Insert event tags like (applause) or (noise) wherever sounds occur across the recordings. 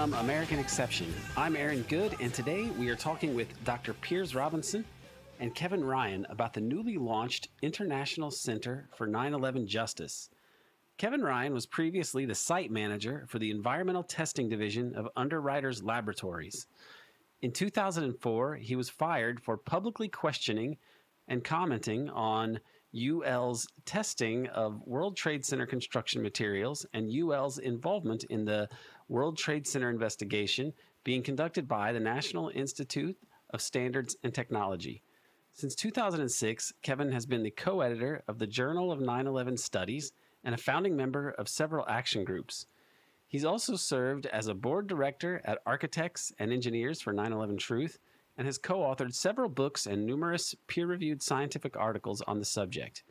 From American Exception. I'm Aaron Good, and today we are talking with Dr. Piers Robinson and Kevin Ryan about the newly launched International Center for 9 11 Justice. Kevin Ryan was previously the site manager for the Environmental Testing Division of Underwriters Laboratories. In 2004, he was fired for publicly questioning and commenting on UL's testing of World Trade Center construction materials and UL's involvement in the World Trade Center investigation being conducted by the National Institute of Standards and Technology. Since 2006, Kevin has been the co editor of the Journal of 9 11 Studies and a founding member of several action groups. He's also served as a board director at Architects and Engineers for 9 11 Truth and has co authored several books and numerous peer reviewed scientific articles on the subject.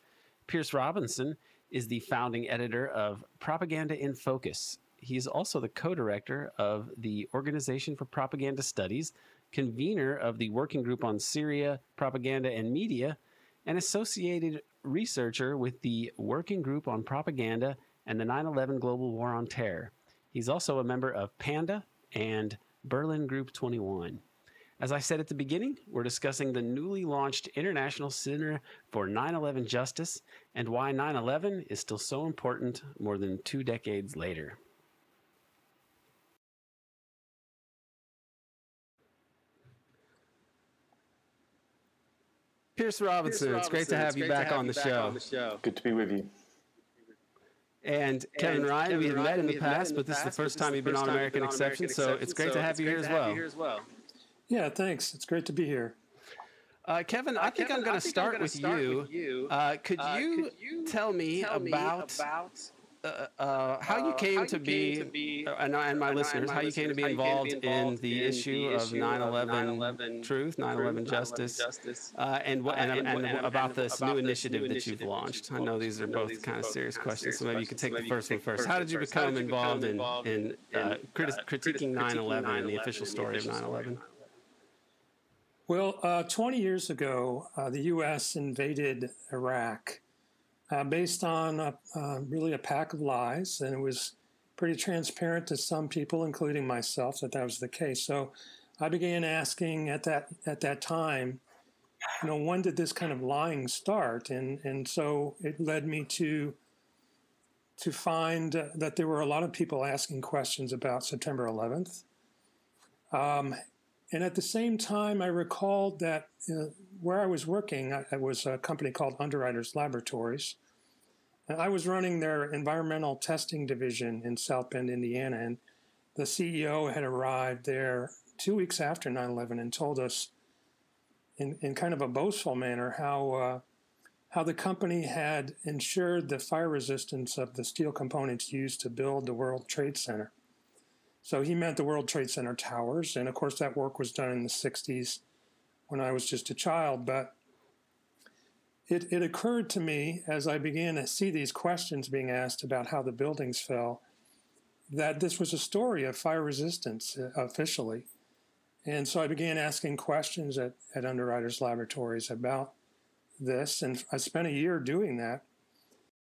Piers Robinson is the founding editor of Propaganda in Focus. He is also the co director of the Organization for Propaganda Studies, convener of the Working Group on Syria, Propaganda, and Media, and associated researcher with the Working Group on Propaganda and the 9 11 Global War on Terror. He's also a member of PANDA and Berlin Group 21. As I said at the beginning, we're discussing the newly launched International Center for 9 11 Justice and why 9 11 is still so important more than two decades later. Piers Robinson, Piers Robinson, it's great to have, you, back, to have on, you back on, the show. Good to be with you. And Kevin and Ryan, Kevin we have met in the past, but this is the first time you've been on American Exception, so it's great to have you here as well. Yeah, thanks. It's great to be here. Uh, Kevin, I think Kevin, I'm going to start, with, start you. with you. Uh, could, uh, you could, you tell me tell about, about uh, uh, how you came, how to, you be, came to be, uh, and, and, my listeners, and my how you came to be involved, in the in issue of 9/11 truth, 9/11 justice, justice and, what, and, and, about this new initiative that you've launched. I know these are both kind of serious questions, so maybe you could take the first one first. How did you become involved in in critiquing 9/11 and the official story of 9/11? Well, uh, 20 years ago, uh, the U.S. invaded Iraq uh, based on a, uh, really a pack of lies, and it was pretty transparent to some people, including myself, that that was the case. So I began asking at that at that time, you know, when did this kind of lying start? And and so it led me to to find uh, that there were a lot of people asking questions about September 11th. Um, and at the same time, I recalled that uh, where I was working, I, was a company called Underwriters Laboratories. And I was running their environmental testing division in South Bend, Indiana. And the CEO had arrived there two weeks after 9 11 and told us, in, in kind of a boastful manner, how, uh, how the company had ensured the fire resistance of the steel components used to build the World Trade Center. So he meant the World Trade Center towers. And of course, that work was done in the 60s when I was just a child. But it, it occurred to me as I began to see these questions being asked about how the buildings fell that this was a story of fire resistance uh, officially. And so I began asking questions at, at Underwriters Laboratories about this. And I spent a year doing that.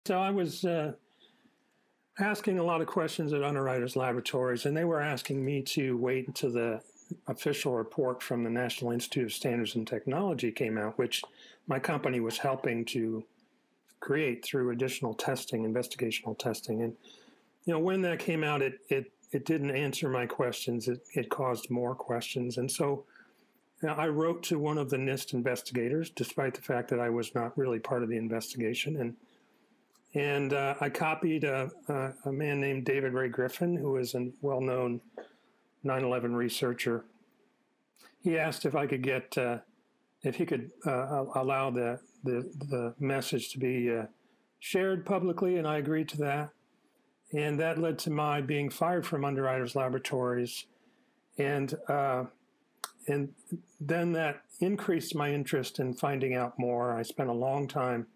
So I was. Uh, asking a lot of questions at Underwriters Laboratories, and they were asking me to wait until the official report from the National Institute of Standards and Technology came out, which my company was helping to create through additional testing, investigational testing. And you know, when that came out, it it it didn't answer my questions. It it caused more questions, and so. You know, I wrote to one of the NIST investigators, despite the fact that I was not really part of the investigation, and and uh, I copied a, a, a, man named David Ray Griffin, who is a well known 9 11 researcher. He asked if I could get, uh, if he could uh, allow the, the, the, message to be uh, shared publicly, and I agreed to that. And that led to my being fired from Underwriters Laboratories. And, uh, and then that increased my interest in finding out more. I spent a long time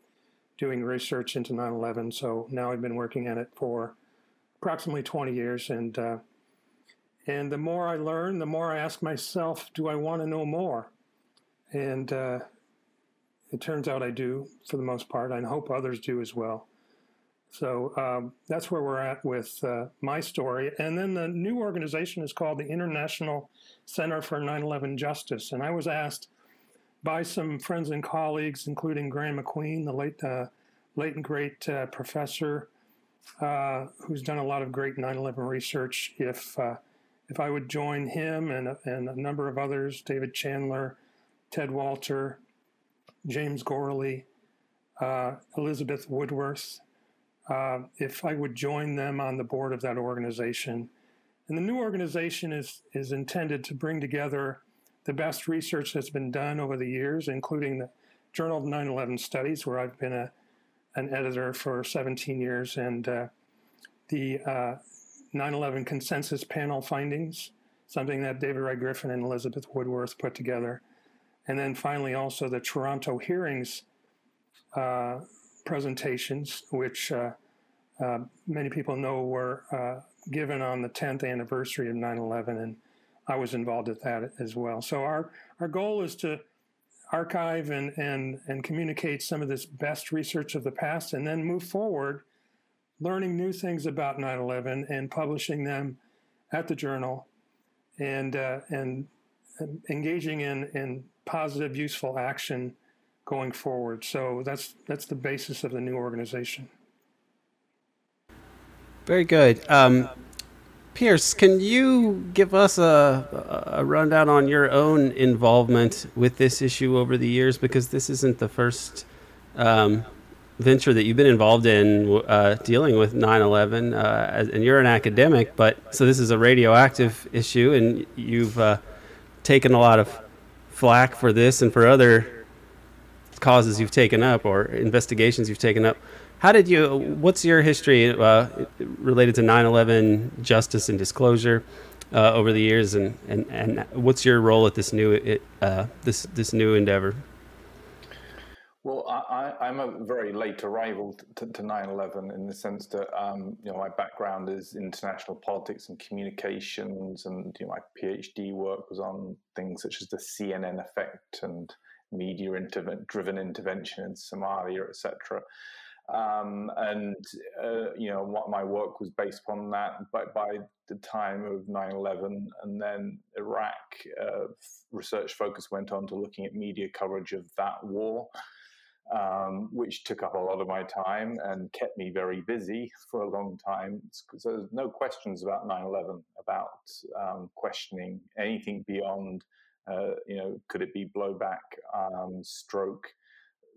doing research into 9 11. So now I've been working at it for approximately 20 years. And, uh, and the more I learn, the more I ask myself, do I want to know more? And uh, it turns out I do for the most part. I hope others do as well. So um, that's where we're at with uh, my story. And then the new organization is called the International Center for 9 11 Justice. And I was asked by some friends and colleagues, including Graeme MacQueen, the late, uh, late and great uh, professor uh, who's done a lot of great 9 11 research, if, uh, if I would join him and, and a number of others, David Chandler, Ted Walter, James Gourley, uh, Elizabeth Woodworth, uh, if I would join them on the board of that organization. And the new organization is, is intended to bring together the best research that's been done over the years, including the Journal of 9 11 Studies, where I've been a, an editor for 17 years, and uh, the uh, 9 11 consensus panel findings, something that David Ray Griffin and Elizabeth Woodworth put together. And then finally, also the Toronto hearings uh, presentations, which uh, uh, many people know were uh, given on the 10th anniversary of 9 11. And I was involved at that as well. So our our goal is to archive and and and communicate some of this best research of the past, and then move forward, learning new things about 9/11 and publishing them at the journal, and uh, and, and engaging in in positive, useful action going forward. So that's that's the basis of the new organization. Very good. Um, Piers, can you give us a, a rundown on your own involvement with this issue over the years? Because this isn't the first um, venture that you've been involved in uh, dealing with 9 11. Uh, and you're an academic, but so this is a radioactive issue, and you've uh, taken a lot of flack for this and for other causes you've taken up or investigations you've taken up. How did you? What's your history uh, related to 9/11 justice and disclosure uh, over the years, and, and, and what's your role at this new uh, this this new endeavor? Well, I, am a very late arrival to, to 9/11 in the sense that um, you know my background is international politics and communications, and you know my PhD work was on things such as the CNN effect and media-driven intervention in Somalia, etc. Um, and uh, you know what my work was based upon that. But by the time of 9/11, and then Iraq, uh, research focus went on to looking at media coverage of that war. Um, which took up a lot of my time and kept me very busy for a long time. So no questions about 9/11, about um, questioning anything beyond, uh, you know, could it be blowback, um, stroke,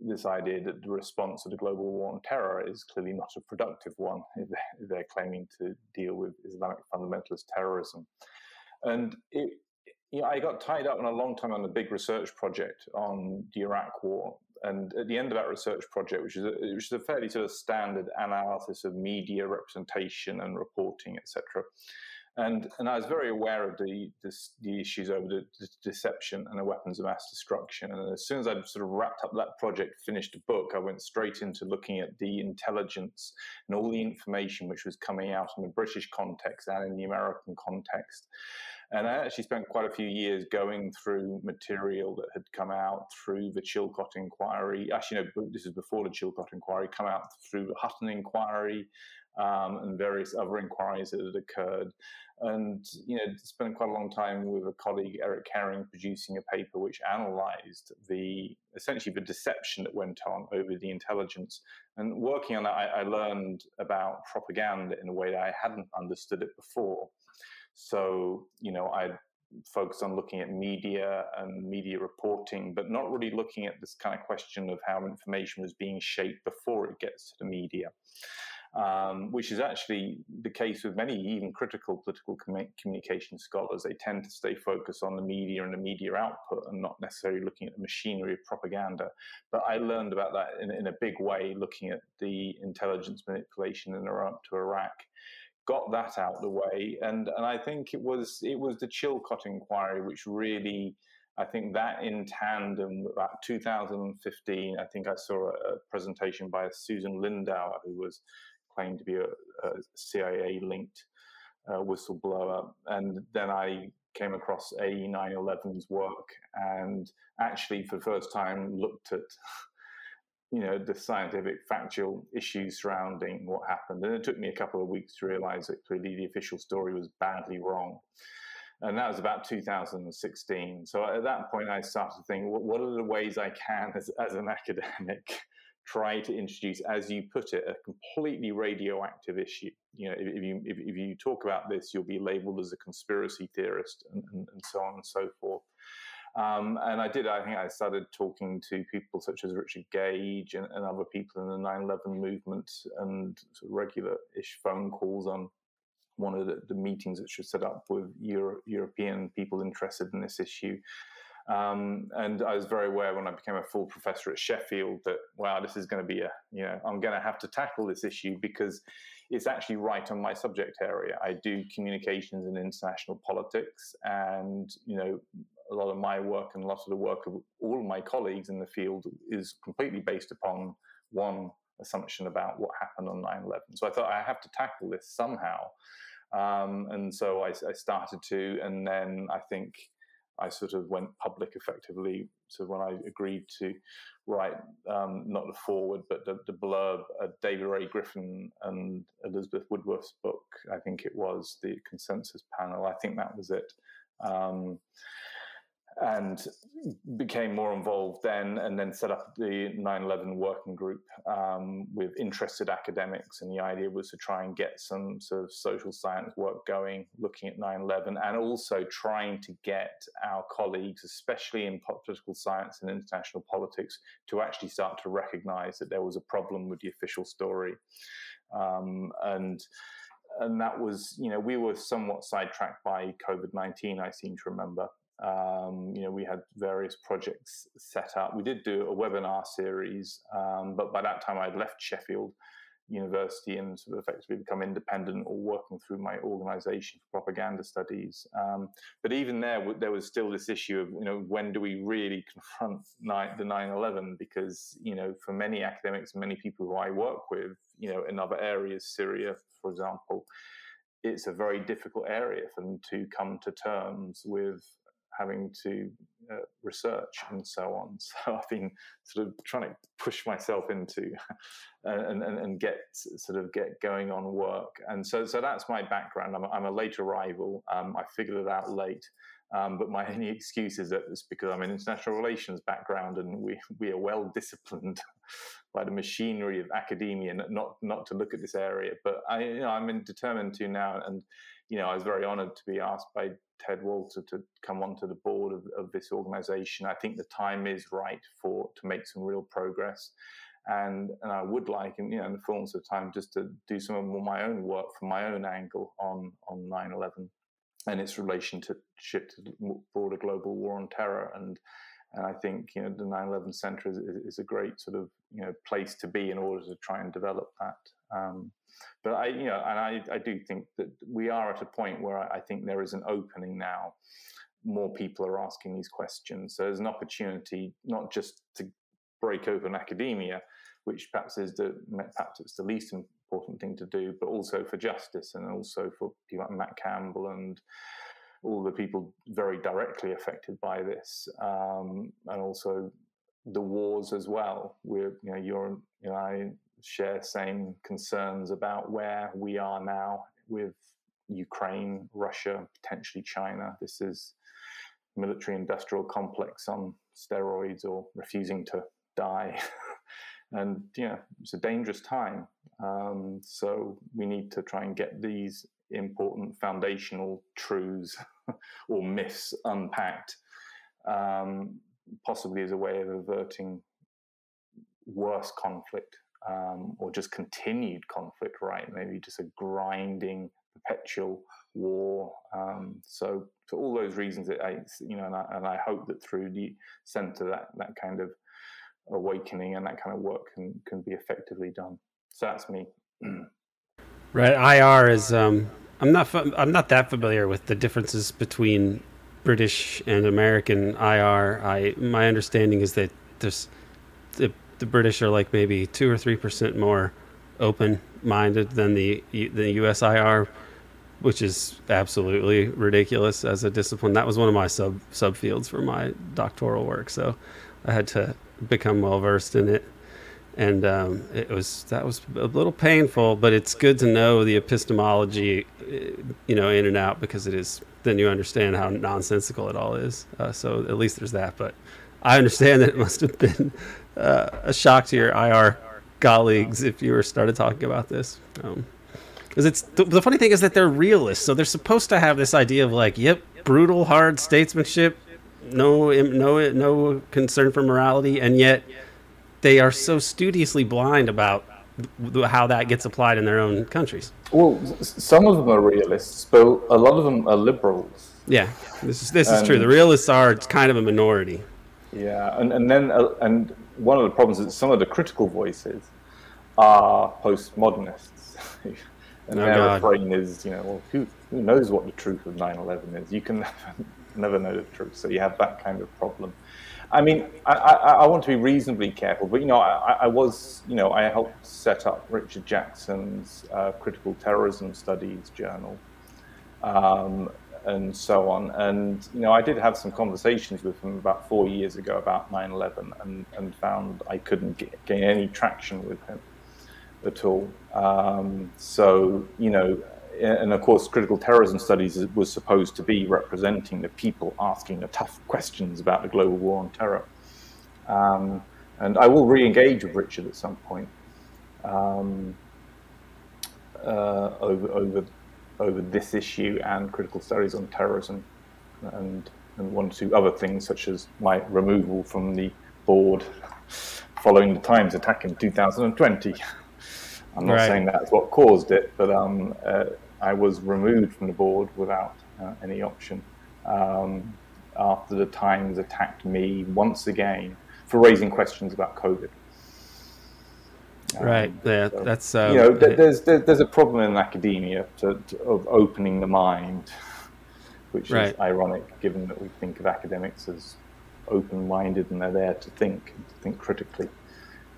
this idea that the response to the global war on terror is clearly not a productive one (laughs) if they're claiming to deal with Islamic fundamentalist terrorism. And it, I got tied up in a long time on a big research project on the Iraq war. And at the end of that research project, which is a, which is a fairly sort of standard analysis of media representation and reporting, etc., and and I was very aware of the this, the issues over the, the, deception and the weapons of mass destruction. And as soon as I'd sort of wrapped up that project, finished a book, I went straight into looking at the intelligence and all the information which was coming out in the British context and in the American context. And I actually spent quite a few years going through material that had come out through the Chilcot inquiry. Actually, no, this is before the Chilcot inquiry, come out through the Hutton inquiry um, and various other inquiries that had occurred. And you know spent quite a long time with a colleague Eric Herring producing a paper which analysed the essentially the deception that went on over the intelligence. And working on that I, I, learned about propaganda in a way that I hadn't understood it before so you know I focused on looking at media and media reporting but not really looking at this kind of question of how information was being shaped before it gets to the media um, which is actually the case with many even critical political com- communication scholars. They tend to stay focused on the media and the media output and not necessarily looking at the machinery of propaganda. But I learned about that in, in a big way, looking at the intelligence manipulation in Iraq to Iraq. Got that out the way, and and I think it was it was the Chilcot inquiry which really I think that in tandem, about 2015, I think I saw a, presentation by Susan Lindauer, who was claimed to be a, a CIA linked uh, whistleblower. And then I came across AE 911's work and actually, for the first time, looked at you know the scientific factual issues surrounding what happened. And it took me a couple of weeks to realize that clearly the official story was badly wrong. And that was about 2016 so at that point i started to think what are the ways i can as, as an (laughs) academic try to introduce as you put it a completely radioactive issue? You know if, you if, you talk about this you'll be labeled as a conspiracy theorist and, and, and so on and so forth um, and I did, I think I started talking to people such as Richard Gage and, and other people in the 9 11 movement and sort of regular ish phone calls on one of the, the meetings that should set up with Euro- European people interested in this issue. Um, and I was very aware when I became a full professor at Sheffield that, wow, this is going to be a, you know, I'm going to have to tackle this issue because it's actually right on my subject area. I do communications and international politics, and you know, a lot of my work and a lot of the work of all my colleagues in the field is completely based upon one assumption about what happened on 9 11. So I thought I have to tackle this somehow. Um, and so I, I, started to, and then I think I sort of went public effectively. So when I agreed to write um, not the forward, but the, the blurb, uh, David Ray Griffin and Elizabeth Woodworth's book, I think it was the consensus panel. I think that was it. Um, and became more involved then and then set up the 9-11 working group um, with interested academics and the idea was to try and get some sort of social science work going looking at 9-11 and also trying to get our colleagues especially in political science and international politics to actually start to recognize that there was a problem with the official story um, and and that was, you know, we were somewhat sidetracked by COVID 19, I seem to remember. Um, you know, we had various projects set up. We did do a webinar series, um, but by that time I'd left Sheffield University and sort of effectively become independent or working through my organization for propaganda studies. Um, but even there, there was still this issue of, you know, when do we really confront the 9 11? Because, you know, for many academics many people who I work with, you know, in other areas, Syria, for example, it's a very difficult area for them to come to terms with having to uh, research and so on. (laughs) So I've been sort of trying to push myself into (laughs) and, and, and get sort of get going on work. And so, so that's my background. I'm a, I'm a late arrival. Um, I figured it out late. Um, but my (laughs) only excuse is that it's because I'm an international relations background and we, we are well disciplined by the machinery of academia not, not to look at this area. But I, you know, I'm determined to now. And, you know, I was very honored to be asked by Ted Walter to come onto the board of, of this organization. I think the time is right for to make some real progress. And, and I would like, in, you know, in the fullness of time, just to do some of my own work from my own angle on on 9/11 and its relationship to broader global war on terror. And and I think you know the 9/11 Center is, is a great sort of you know place to be in order to try and develop that. Um, but I, you know, and I, I do think that we are at a point where I think there is an opening now. More people are asking these questions. So there's an opportunity not just to break open academia, which perhaps is the perhaps it's the least important thing to do, but also for justice and also for people like Matt Campbell and all the people very directly affected by this, um, and also the wars as well. We're, you know, you're, you know, I share same concerns about where we are now with Ukraine, Russia, potentially China. This is military industrial complex on steroids or refusing to die. (laughs) and yeah, it's a dangerous time. Um, so we need to try and get these important foundational truths (laughs) or myths unpacked, um, possibly as a way of averting worse conflict um, or just continued conflict, right? Maybe just a grinding, perpetual war. Um, so for all those reasons, it, I, you know, and I, and I, hope that through the centre, that that kind of awakening and that kind of work can can be effectively done. So that's me. (clears throat) right, IR is. Um, I'm not. I'm not that familiar with the differences between British and American IR. I my understanding is that there's the the British are like maybe two or three percent more open-minded than the the USIR, which is absolutely ridiculous as a discipline. That was one of my sub subfields for my doctoral work, so I had to become well versed in it. and um, it was that was a little painful, but it's good to know the epistemology, you know, in and out because it is. Then you understand how nonsensical it all is. Uh, so at least there's that. But I understand that it must have been uh, a shock to your IR colleagues if you were started talking about this. Um, because it's the, the funny thing is that they're realists, so they're supposed to have this idea of like, yep, brutal, hard statesmanship, no, no, no concern for morality, and yet they are so studiously blind about how that gets applied in their own countries. Well, some of them are realists, but a lot of them are liberals. Yeah, this is this is true. The realists are kind of a minority. Yeah, and and then uh, and one of the problems is some of the critical voices are postmodernists, (laughs) and oh, their God. refrain is, you know, well, who who knows what the truth of 9/11 is? You can (laughs) never know the truth, so you have that kind of problem. I mean, I, I, I, want to be reasonably careful, but you know, I, I, was, you know, I helped set up Richard Jackson's uh, Critical Terrorism Studies journal, um, and so on. And you know, I did have some conversations with him about four years ago about 9/11, and, and found I couldn't get, gain any traction with him at all. Um, so you know, and of course, critical terrorism studies was supposed to be representing the people asking the tough questions about the global war on terror. Um, and I will re-engage with Richard at some point um, uh, over over over this issue and critical studies on terrorism, and and one or two other things such as my removal from the board following the Times attack in 2020. I'm not right. saying that's what caused it, but um, uh, I was removed from the board without uh, any option um, after the Times attacked me once again for raising questions about COVID. Um, right. Yeah. So, that's um, you know there's, there's there's a problem in academia to, to, of opening the mind, which right. is ironic given that we think of academics as open-minded and they're there to think to think critically.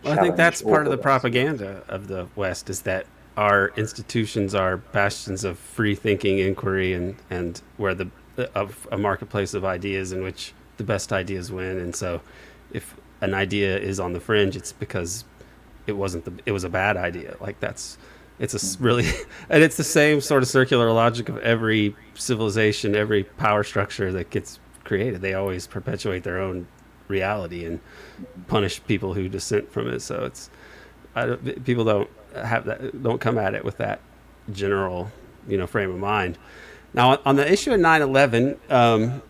Well, I think that's part of the propaganda of the West is that our institutions are bastions of free thinking inquiry and and where the of a marketplace of ideas in which the best ideas win and so if an idea is on the fringe it's because it wasn't the it was a bad idea. Like that's it's a really (laughs) and it's the same sort of circular logic of every civilization every power structure that gets created. They always perpetuate their own reality and punish people who dissent from it. So it's I, people don't have that don't come at it with that general you know frame of mind. Now on the issue of 9/11, um,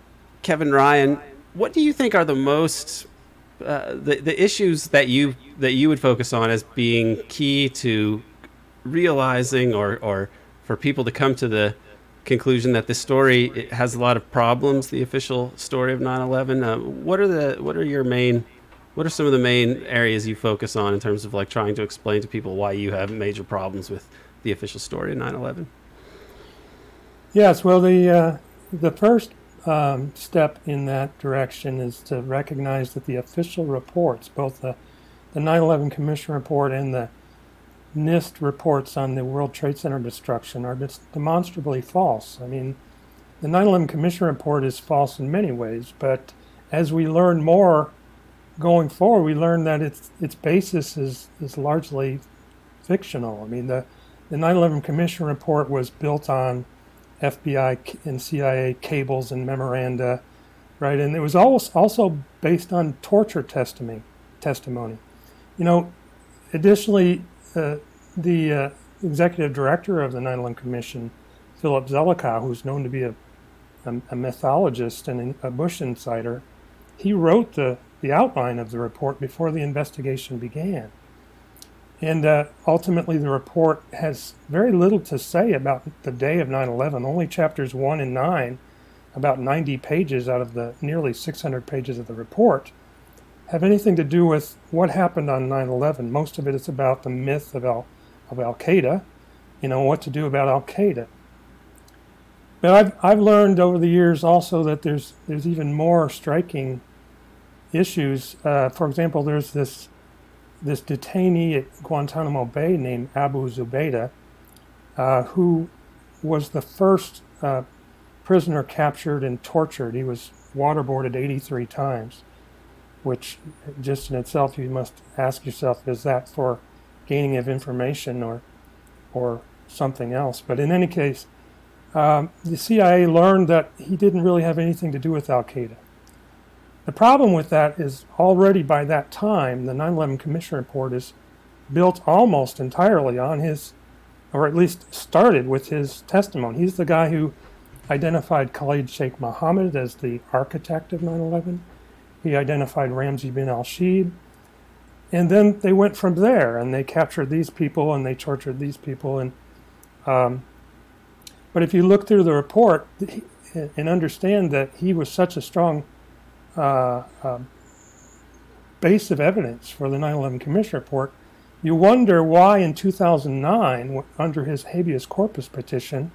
Kevin Ryan, what do you think are the most uh, the the issues that you that you would focus on as being key to realizing or or for people to come to the conclusion that this story has a lot of problems the official story of 9/11 uh, what are the what are your main what are some of the main areas you focus on in terms of like trying to explain to people why you have major problems with the official story of 9/11? Yes, well, the uh, the first um, step in that direction is to recognize that the official reports, both the the 9/11 Commission report and the NIST reports on the World Trade Center destruction, are demonstrably false. I mean, the 9/11 Commission report is false in many ways, but as we learn more going forward, we learn that its its basis is is largely fictional. I mean, the the 9/11 Commission report was built on FBI and CIA cables and memoranda, right? And it was also based on torture testimony. Testimony, you know. Additionally, uh, the uh, executive director of the 9/11 Commission, Philip Zelikow, who's known to be a, a, a mythologist and a Bush insider, he wrote the the outline of the report before the investigation began. And uh, ultimately, the report has very little to say about the day of 9 11. Only chapters 1 and 9, about 90 pages out of the nearly 600 pages of the report, have anything to do with what happened on 9 11. Most of it is about the myth of Al, of Qaeda, you know, what to do about Al Qaeda. But I've, I've learned over the years also that there's, there's even more striking issues. Uh, for example, there's this this detainee at Guantanamo Bay named Abu Zubaydah, uh, who was the first uh, prisoner captured and tortured. He was waterboarded 83 times. which just in itself you must ask yourself is that for gaining of information or or something else. But in any case, um, the CIA learned that he didn't really have anything to do with Al Qaeda. The problem with that is already by that time, the 9 11 Commission report is built almost entirely on his, or at least started with his testimony. He's the guy who identified Khalid Sheikh Mohammed as the architect of 9 11. He identified Ramzi bin al Shibh. And then they went from there and they captured these people and they tortured these people. And um, But if you look through the report and understand that he was such a strong uh, uh, base of evidence for the 9 11 Commission report, you wonder why in 2009, under his habeas corpus petition,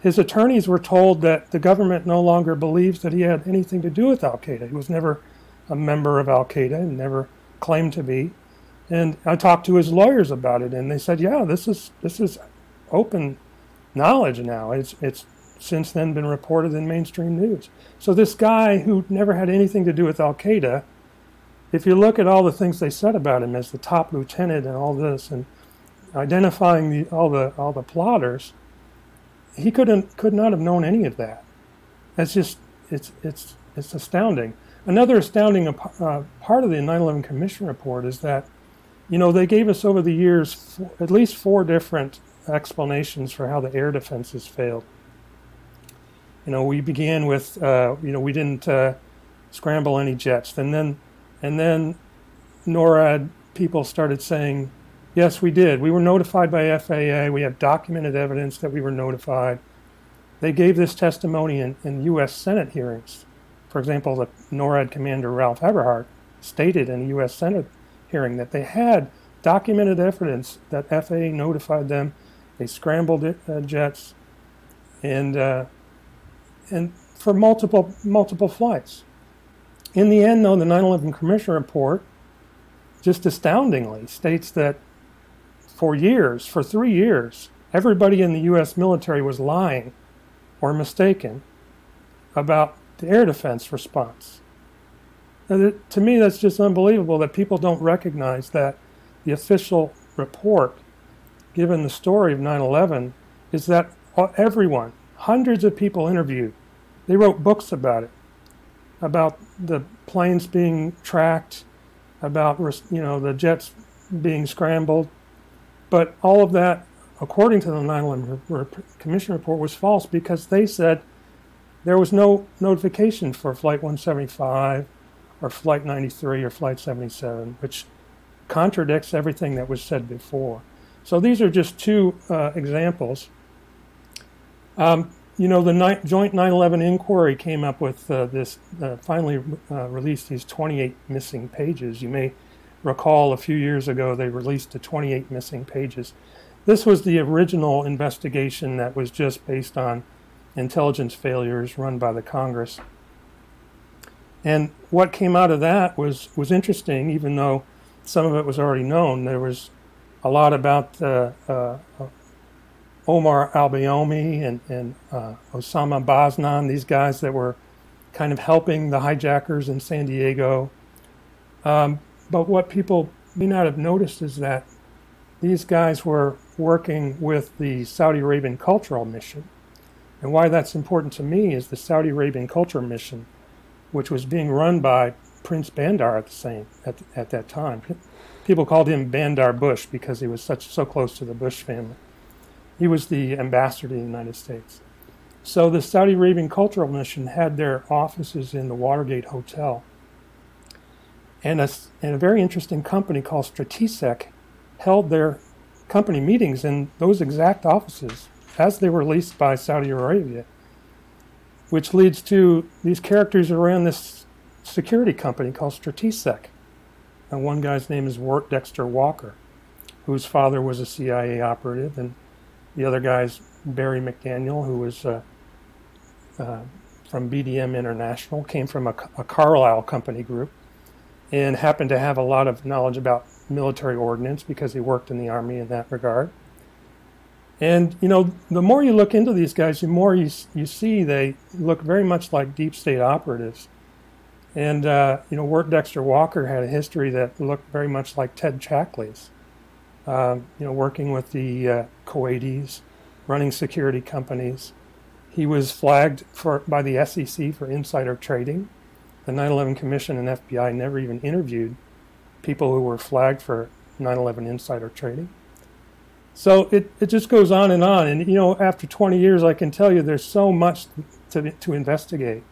his attorneys were told that the government no longer believes that he had anything to do with Al Qaeda. He was never a member of Al Qaeda and never claimed to be. And I talked to his lawyers about it, and they said, "Yeah, this is this is open knowledge now. It's it's since then been reported in mainstream news. So this guy who never had anything to do with Al Qaeda, if you look at all the things they said about him as the top lieutenant and all this, and identifying the, all the all the plotters, he couldn't could not have known any of that. That's just it's it's it's astounding. Another astounding uh, part of the 9/11 Commission report is that, you know, they gave us over the years four, at least four different explanations for how the air defenses failed. You know, we began with, uh, you know, we didn't uh, scramble any jets, and then, and then, NORAD people started saying, yes, we did. We were notified by FAA. We have documented evidence that we were notified. They gave this testimony in, in U.S. Senate hearings. For example, the NORAD commander Ralph Eberhart stated in a U.S. Senate hearing that they had documented evidence that FAA notified them. They scrambled it, uh, jets, and uh, and for multiple multiple flights. In the end, though, the 9/11 Commission report just astoundingly states that for years, for three years, everybody in the U.S. military was lying or mistaken about the air defense response. to me, that's just unbelievable that people don't recognize that the official report, given the story of 9 11, is that uh, everyone, hundreds of people interviewed, they wrote books about it, about the planes being tracked, about you know the jets being scrambled, but all of that, according to the 9/11 Commission report, was false because they said there was no notification for Flight 175 or Flight 93 or Flight 77, which contradicts everything that was said before. So these are just two uh, examples. Um, you know, the ni- joint 9/11 inquiry came up with uh, this. Uh, finally, uh, released these 28 missing pages. You may recall a few years ago they released the 28 missing pages. This was the original investigation that was just based on intelligence failures run by the Congress. And what came out of that was was interesting, even though some of it was already known. There was a lot about uh, uh, Omar al-Bayoumi and, and uh, Osama Basnan, these guys that were kind of helping the hijackers in San Diego. Um, but what people may not have noticed is that these guys were working with the Saudi Arabian Cultural Mission. And why that's important to me is the Saudi Arabian Cultural Mission, which was being run by Prince Bandar at the same at, at that time. People called him Bandar Bush because he was such so close to the Bush family. He was the ambassador to the United States. So the Saudi Arabian Cultural Mission had their offices in the Watergate Hotel. And a, and a very interesting company called Stratesec held their company meetings in those exact offices as they were leased by Saudi Arabia, which leads to these characters around this security company called Stratesec. And one guy's name is Wirt Dexter Walker, whose father was a CIA operative, and the other guy's Barry McDaniel, who was uh, uh, from BDM International, came from a, a, Carlyle company group, and happened to have a lot of knowledge about military ordnance because he worked in the army in that regard. And you know, the more you look into these guys, the more you you see they look very much like deep state operatives. And, uh, you know, Wirt Dexter Walker had a history that looked very much like Ted Shackley's, um, you know, working with the uh, Kuwaitis, running security companies. He was flagged for, by the SEC for insider trading. The 9 11 Commission and FBI never even interviewed people who were flagged for 9 11 insider trading. So it, it just goes on and on. And, you know, after 20 years, I can tell you there's so much to, to investigate.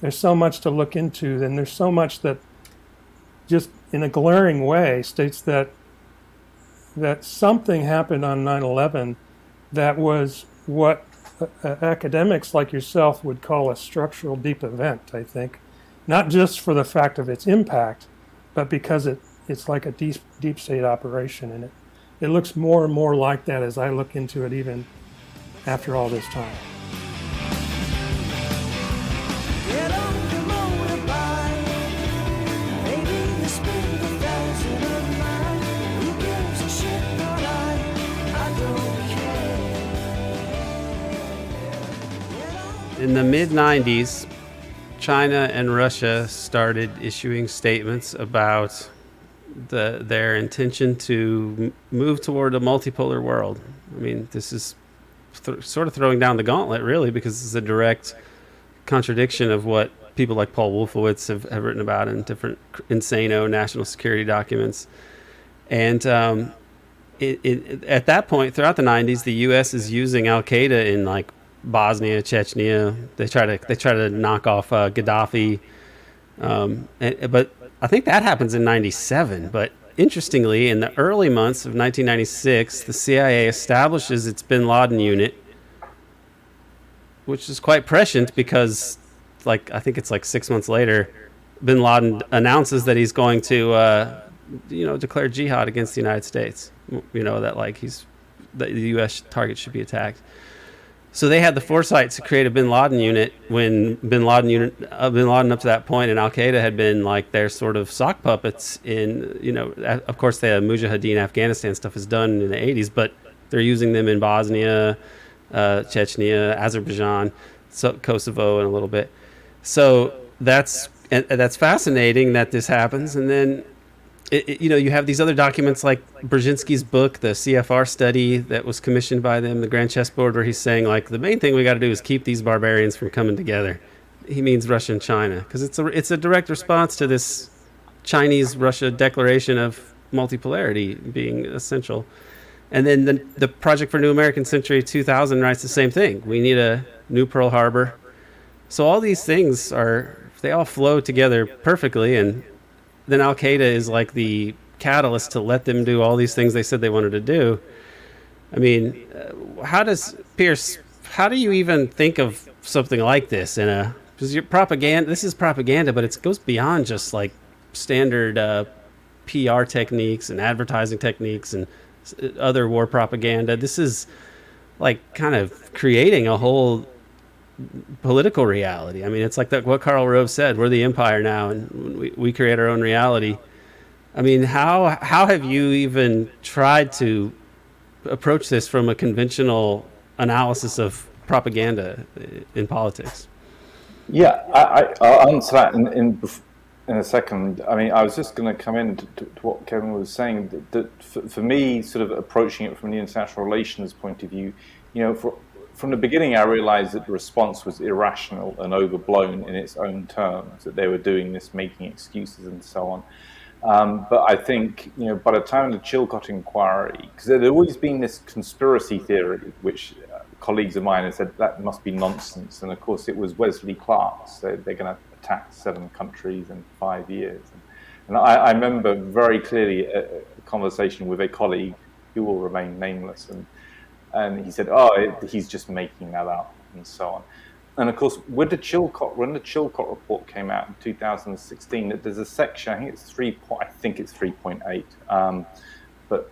There's so much to look into. And there's so much that just in a glaring way states that that something happened on 9/11 that was what uh, academics like yourself would call a structural deep event. I think, not just for the fact of its impact, but because it it's like a deep deep state operation, and it it looks more and more like that as I look into it, even after all this time. In the mid 90s, China and Russia started issuing statements about the, their intention to move toward a multipolar world. I mean, this is th- sort of throwing down the gauntlet, really, because it's a direct contradiction of what people like Paul Wolfowitz have, have written about in different insano national security documents. And um, it, it, at that point, throughout the 90s, the U.S. is using Al Qaeda in like Bosnia, Chechnya. They try to they try to knock off uh, Gaddafi, um, and, but I think that happens in '97. But interestingly, in the early months of 1996, the CIA establishes its Bin Laden unit, which is quite prescient because, like I think it's like six months later, Bin Laden announces that he's going to, uh, you know, declare jihad against the United States. You know that like he's the U.S. target should be attacked. So they had the foresight to create a Bin Laden unit when Bin Laden unit, uh, Bin Laden up to that point, and Al Qaeda had been like their sort of sock puppets. In you know, of course, the Mujahideen Afghanistan stuff is done in the '80s, but they're using them in Bosnia, uh, Chechnya, Azerbaijan, so Kosovo, and a little bit. So that's that's fascinating that this happens, and then it, it, you know, you have these other documents like Brzezinski's book, the CFR study that was commissioned by them, the Grand Chessboard, where he's saying like the main thing we got to do is keep these barbarians from coming together. He means Russia and China because it's a it's a direct response to this Chinese Russia declaration of multipolarity being essential. And then the, the Project for New American Century 2000 writes the same thing. We need a new Pearl Harbor. So all these things are they all flow together perfectly and then Al Qaeda is like the catalyst to let them do all these things they said they wanted to do. I mean, uh, how does Piers? How do you even think of something like this in a? Because your propaganda. This is propaganda, but it goes beyond just like standard uh, PR techniques and advertising techniques and other war propaganda. This is like kind of creating a whole political reality. I mean, it's like that, what Karl Rove said: "We're the empire now, and we, we create our own reality." I mean, how how have you even tried to approach this from a conventional analysis of propaganda in politics? Yeah, I, will answer that in, in, in a second. I mean, I was just going to come in to, to, what Kevin was saying. That, that for, for, me, sort of approaching it from the international relations point of view, you know, for from the beginning, I realized that the response was irrational and overblown in its own terms, that they were doing this, making excuses and so on. Um, but I think, you know, by the time the Chilcot inquiry, because there had always been this conspiracy theory, which uh, colleagues of mine had said that must be nonsense. And of course, it was Wesley Clark's. So they're going to attack seven countries in five years. And, and I, I, remember very clearly a, a conversation with a colleague who will remain nameless. And and he said, "Oh, it, he's just making that up," and so on. And of course, with the Chilcot, when the Chilcot report came out in 2016, there's a section. I think it's three. I think it's 3.8, um, but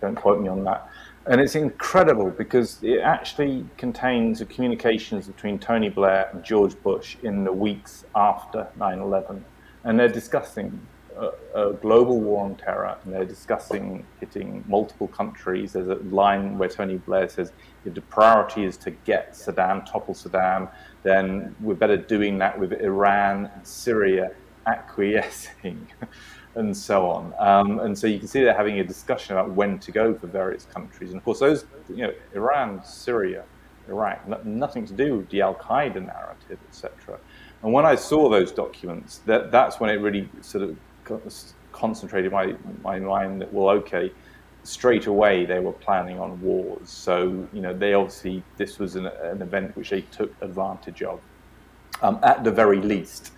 don't quote me on that. And it's incredible because it actually contains the communications between Tony Blair and George Bush in the weeks after 9/11, and they're discussing a, global war on terror, and they're discussing hitting multiple countries. There's a line where Tony Blair says, the priority is to get Saddam, topple Saddam, then we're better doing that with Iran and Syria acquiescing, (laughs) and so on. Um, and so you can see they're having a discussion about when to go for various countries. And of course, those, you know, Iran, Syria, Iraq, nothing to do with the Al Qaeda narrative, etc. And when I saw those documents, that, that's when it really sort of concentrated my, my mind that, well, okay, straight away they were planning on wars. So, you know, they obviously, this was an, an event which they took advantage of. Um, at the very least,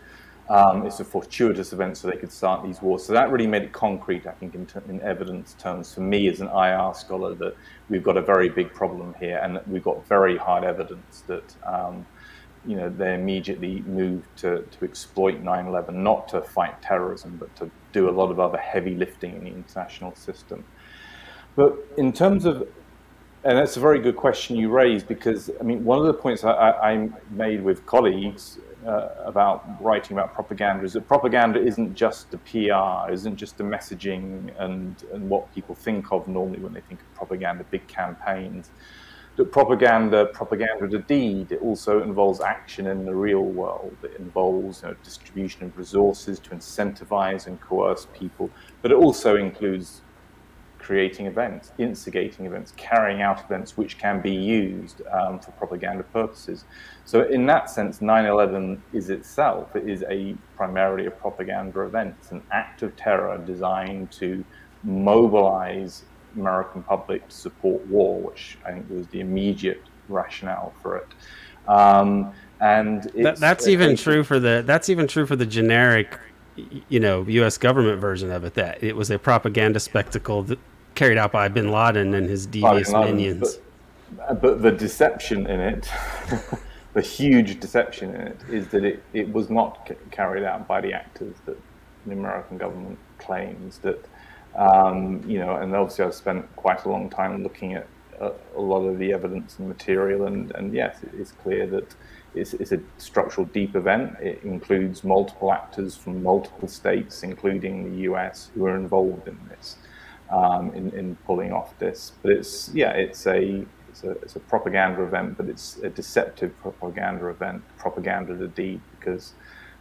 um, it's a fortuitous event so they could start these wars. So that really made it concrete, I think, in, in, evidence terms for me as an IR scholar that we've got a very big problem here and we've got very hard evidence that um, you know, they immediately moved to, to exploit 9-11, not to fight terrorism, but to do a lot of other heavy lifting in the international system. But in terms of, and that's a very good question you raised, because, I mean, one of the points I, I made with colleagues uh, about writing about propaganda is that propaganda isn't just the PR, isn't just the messaging and, and what people think of normally when they think of propaganda, big campaigns that propaganda, propaganda the deed, it also involves action in the real world. It involves you know, distribution of resources to incentivize and coerce people, but it also includes creating events, instigating events, carrying out events which can be used um, for propaganda purposes. So in that sense, 9/11 is itself it is a primarily a propaganda event. It's an act of terror designed to mobilize American public to support war, which I think was the immediate rationale for it. Um, and that, that's even true for the that's even true for the generic, you know, U.S. government version of it. That it was a propaganda spectacle that carried out by Bin Laden and his devious Laden, minions. But, but the deception in it. (laughs) the huge deception in it is that it, it was not c- carried out by the actors that the American government claims that um, you know, and obviously I've spent quite a long time looking at a, a lot of the evidence and material, and, and yes, it is clear that it's, it's, a structural deep event. It includes multiple actors from multiple states, including the US, who are involved in this, um, in, in pulling off this. But it's, yeah, it's a, it's a, it's a propaganda event, but it's a deceptive propaganda event, propaganda the deed, because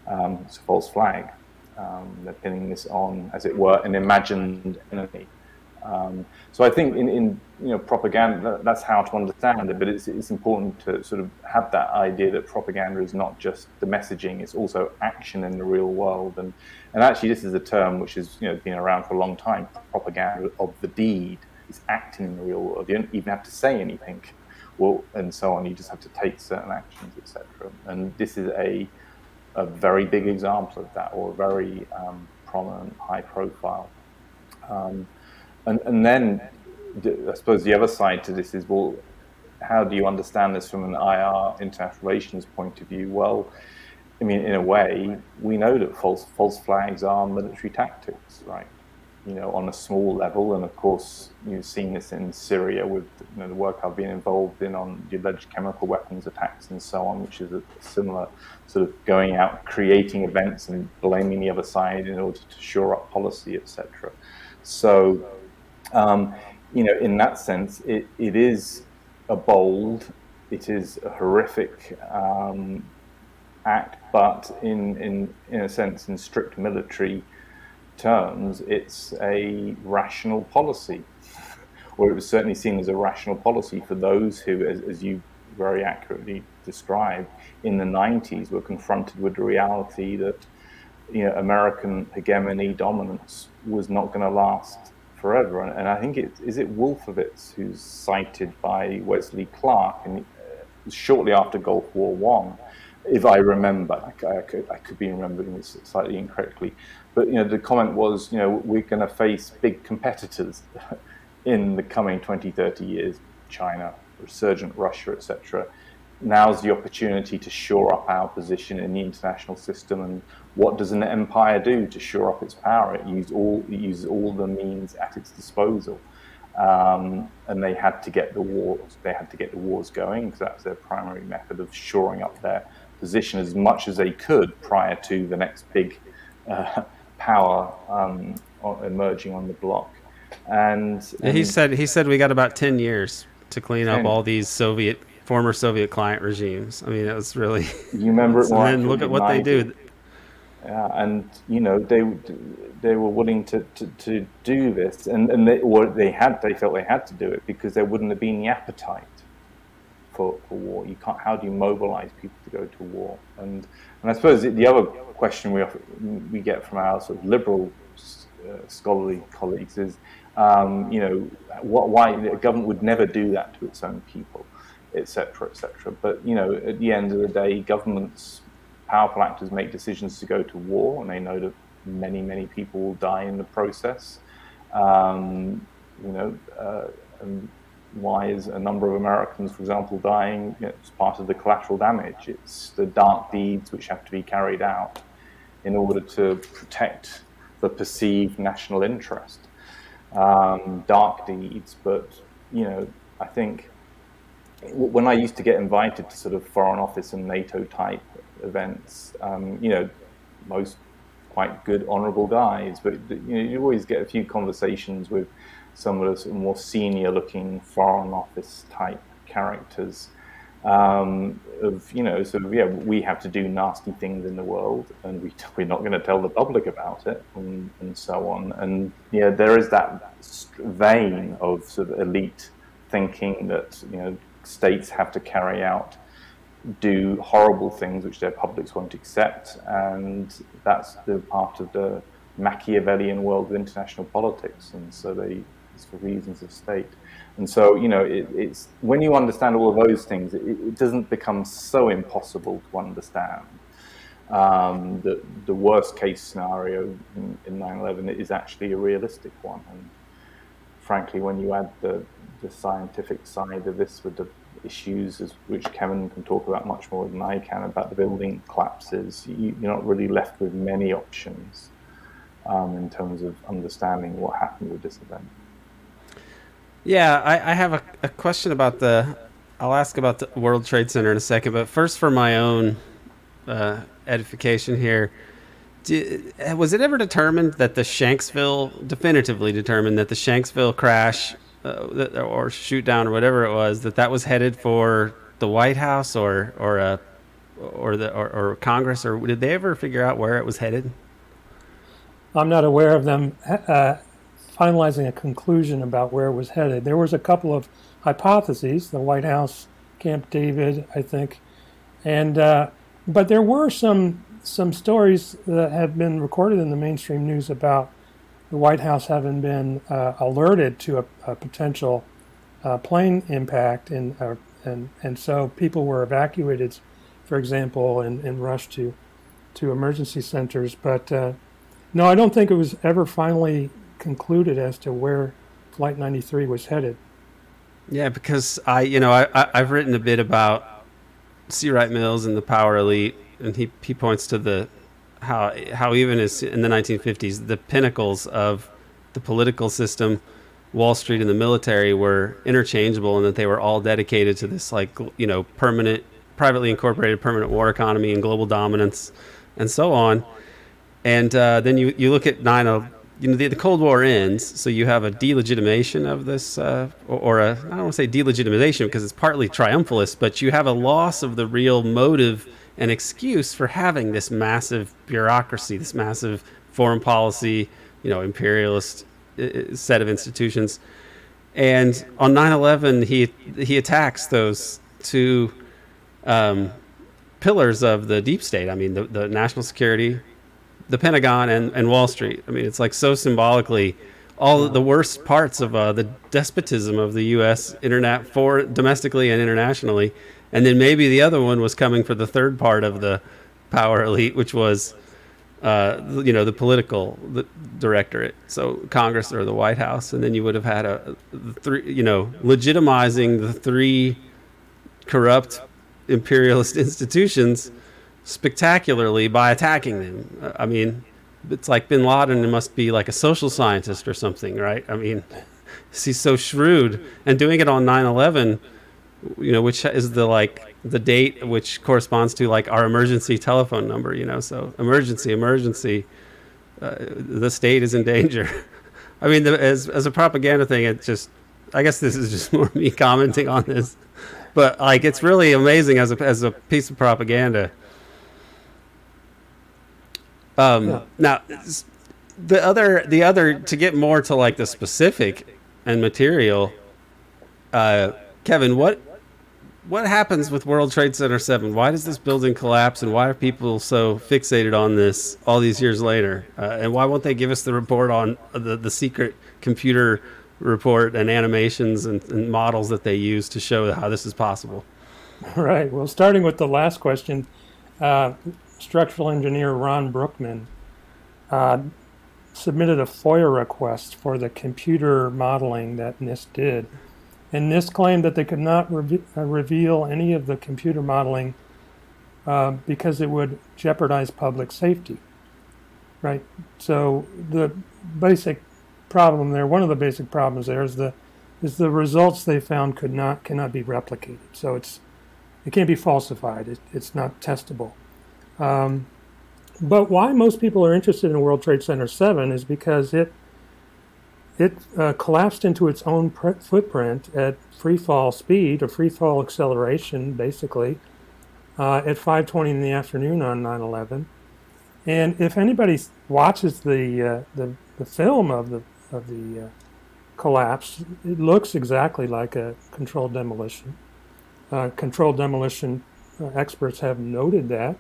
um, it's a false flag. Um, they're pinning this on, as it were, an imagined enemy. Um, so I think in, in, you know propaganda, that's how to understand it. But it's, it's important to sort of have that idea that propaganda is not just the messaging; it's also action in the real world. And and actually, this is a term which has you know been around for a long time. Propaganda of the deed is acting in the real world. You don't even have to say anything, well, and so on. You just have to take certain actions, etc. And this is a a very big example of that, or a very um, prominent, high profile. Um, and, and then I suppose the other side to this is well, how do you understand this from an IR international relations point of view? Well, I mean, in a way, we know that false false flags are military tactics, right? You know, on a small level. And of course, you've seen this in Syria with you know, the work I've been involved in on the alleged chemical weapons attacks and so on, which is a similar sort of going out, creating events and blaming the other side in order to shore up policy, etc. So, um, you know, in that sense, it, it is a bold, it is a horrific um, act, but in, in, in a sense, in strict military terms, it's a rational policy, or it was certainly seen as a rational policy for those who, as, as you very accurately described, in the 90s were confronted with the reality that you know, American hegemony dominance was not going to last forever. And, and, I think it is it Wolfowitz who's cited by Wesley Clark in, uh, shortly after Gulf War One, if I remember. I, I, could, I could be remembering this slightly incorrectly, but you know, the comment was, you know, we're going to face big competitors (laughs) in the coming 20, 30 years, China, resurgent Russia, etc. Now's the opportunity to shore up our position in the international system. And what does an empire do to shore up its power? It uses all, it uses all the means at its disposal. Um, and they had to get the wars. They had to get the wars going because that's their primary method of shoring up their position as much as they could prior to the next big uh, power um, emerging on the block. And, and, he said he said we got about ten years to clean 10. up all these Soviet former Soviet client regimes. I mean, it was really. You remember it? (laughs) and look at what 90. they do. uh, and you know they they were willing to, to, to do this, and and they, or they had they felt they had to do it because there wouldn't have been the appetite for, for war. You can't. How do you mobilize people to go to war? And and I suppose the other question we we get from our sort of liberal uh, scholarly colleagues is, um, you know, what, why the government would never do that to its own people, etc., etc. But you know, at the end of the day, governments, powerful actors make decisions to go to war, and they know that many, many people will die in the process. Um, you know, uh, and why is a number of Americans, for example, dying? It's part of the collateral damage. It's the dark deeds which have to be carried out in order to protect the perceived national interest. Um, dark deeds, but you know, I think when I used to get invited to sort of Foreign Office and NATO type events, um, you know, most quite good, honourable guys, but you know, you always get a few conversations with some of the more senior-looking Foreign Office type characters um, of you know sort of yeah we have to do nasty things in the world and we (laughs) we're not going to tell the public about it and, and so on. And yeah there is that vein of sort of elite thinking that you know states have to carry out do horrible things which their publics won't accept. And that's the part of the Machiavellian world of international politics. And so they for reasons of state and so, you know, it, it's when you understand all of those things, it, it doesn't become so impossible to understand. Um, the, the worst case scenario in, in 9/11 is actually a realistic one. And frankly, when you add the, the scientific side of this with the issues, as, which Kevin can talk about much more than I can about the building collapses, you, are not really left with many options um, in terms of understanding what happened with this event. Yeah, I, I have a, a, question about the. I'll ask about the World Trade Center in a second, but first, for my own uh, edification here, do, was it ever determined that the Shanksville definitively determined that the Shanksville crash uh, or shoot down or whatever it was that that was headed for the White House or or uh, or the or, or Congress or did they ever figure out where it was headed? I'm not aware of them uh, finalizing a conclusion about where it was headed. There was a couple of hypotheses: the White House, Camp David, I think, and uh, but there were some some stories that have been recorded in the mainstream news about the White House having been uh, alerted to a, a potential uh, plane impact, and uh, and and so people were evacuated, for example, and, and rushed to to emergency centers. But uh, no, I don't think it was ever finally concluded as to where Flight 93 was headed. Yeah, because I, you know, I, I have written a bit about C. Wright Mills and the power elite, and he he points to the how how even as in the 1950s the pinnacles of the political system, Wall Street and the military were interchangeable, and that they were all dedicated to this like you know permanent, privately incorporated permanent war economy and global dominance, and so on. And uh, then you you look at 9 you know the, the, Cold War ends, so you have a delegitimation of this, uh, or, or, a I don't want to say delegitimation because it's partly triumphalist, but you have a loss of the real motive and excuse for having this massive bureaucracy, this massive foreign policy, you know, imperialist uh, uh, set of institutions. And on 9/11, he he attacks those two um, pillars of the deep state. I mean, the, the national security the Pentagon and, and Wall Street. I mean, it's like so symbolically all the worst parts of uh, the despotism of the U.S. internet for domestically and internationally, and then maybe the other one was coming for the third part of the power elite, which was, uh, you know, the political the directorate, so Congress or the White House, and then you would have had a, a three, you know, legitimizing the three corrupt imperialist (laughs) institutions spectacularly by attacking them. I mean, it's like Bin Laden must be like a social scientist or something, right? I mean, (laughs) he's so shrewd and doing it on 9/11, you know, which is the like the date which corresponds to like our emergency telephone number, you know. So emergency, emergency, uh, the state is in danger. (laughs) I mean, the, as as a propaganda thing, it just I guess this is just (laughs) more me commenting on this, but like it's really amazing as a as a piece of propaganda Um, yeah. Now, the other the other to get more to like the specific and material, uh, Kevin, what what happens with World Trade Center Seven? Why does this building collapse, and why are people so fixated on this all these years later? Uh, and why won't they give us the report on the the secret computer report and animations and, and models that they use to show how this is possible? Right. Well, starting with the last question, uh, structural engineer Ron Brookman uh, submitted a FOIA request for the computer modeling that NIST did. And NIST claimed that they could not re- uh, reveal any of the computer modeling uh, because it would jeopardize public safety. Right? So the basic problem there, one of the basic problems there is the is the results they found could not cannot be replicated. So it's it can't be falsified. It, it's not testable. Um, but why most people are interested in World Trade Center 7 is because it it uh, collapsed into its own pr- footprint at free fall speed or free fall acceleration, basically, uh, at 5:20 in the afternoon on 9/11. And if anybody watches the uh, the, the film of the of the uh, collapse, it looks exactly like a controlled demolition. Uh, controlled demolition uh, experts have noted that.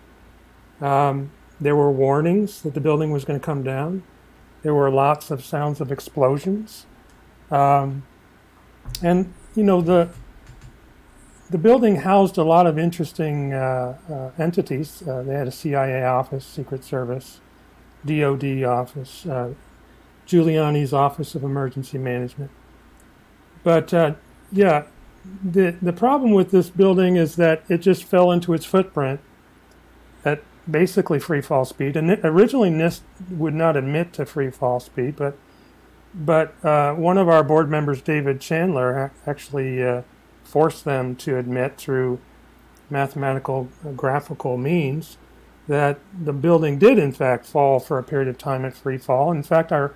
Um, there were warnings that the building was going to come down. There were lots of sounds of explosions. Um, and, you know, the, the building housed a lot of interesting uh, uh, entities. Uh, they had a CIA office, Secret Service, DOD office, uh, Giuliani's Office of Emergency Management. But uh, yeah, the, the problem with this building is that it just fell into its footprint basically free fall speed. And originally NIST would not admit to free fall speed, but but uh, one of our board members, David Chandler, actually uh, forced them to admit through mathematical uh, graphical means that the building did in fact fall for a period of time at free fall. In fact, our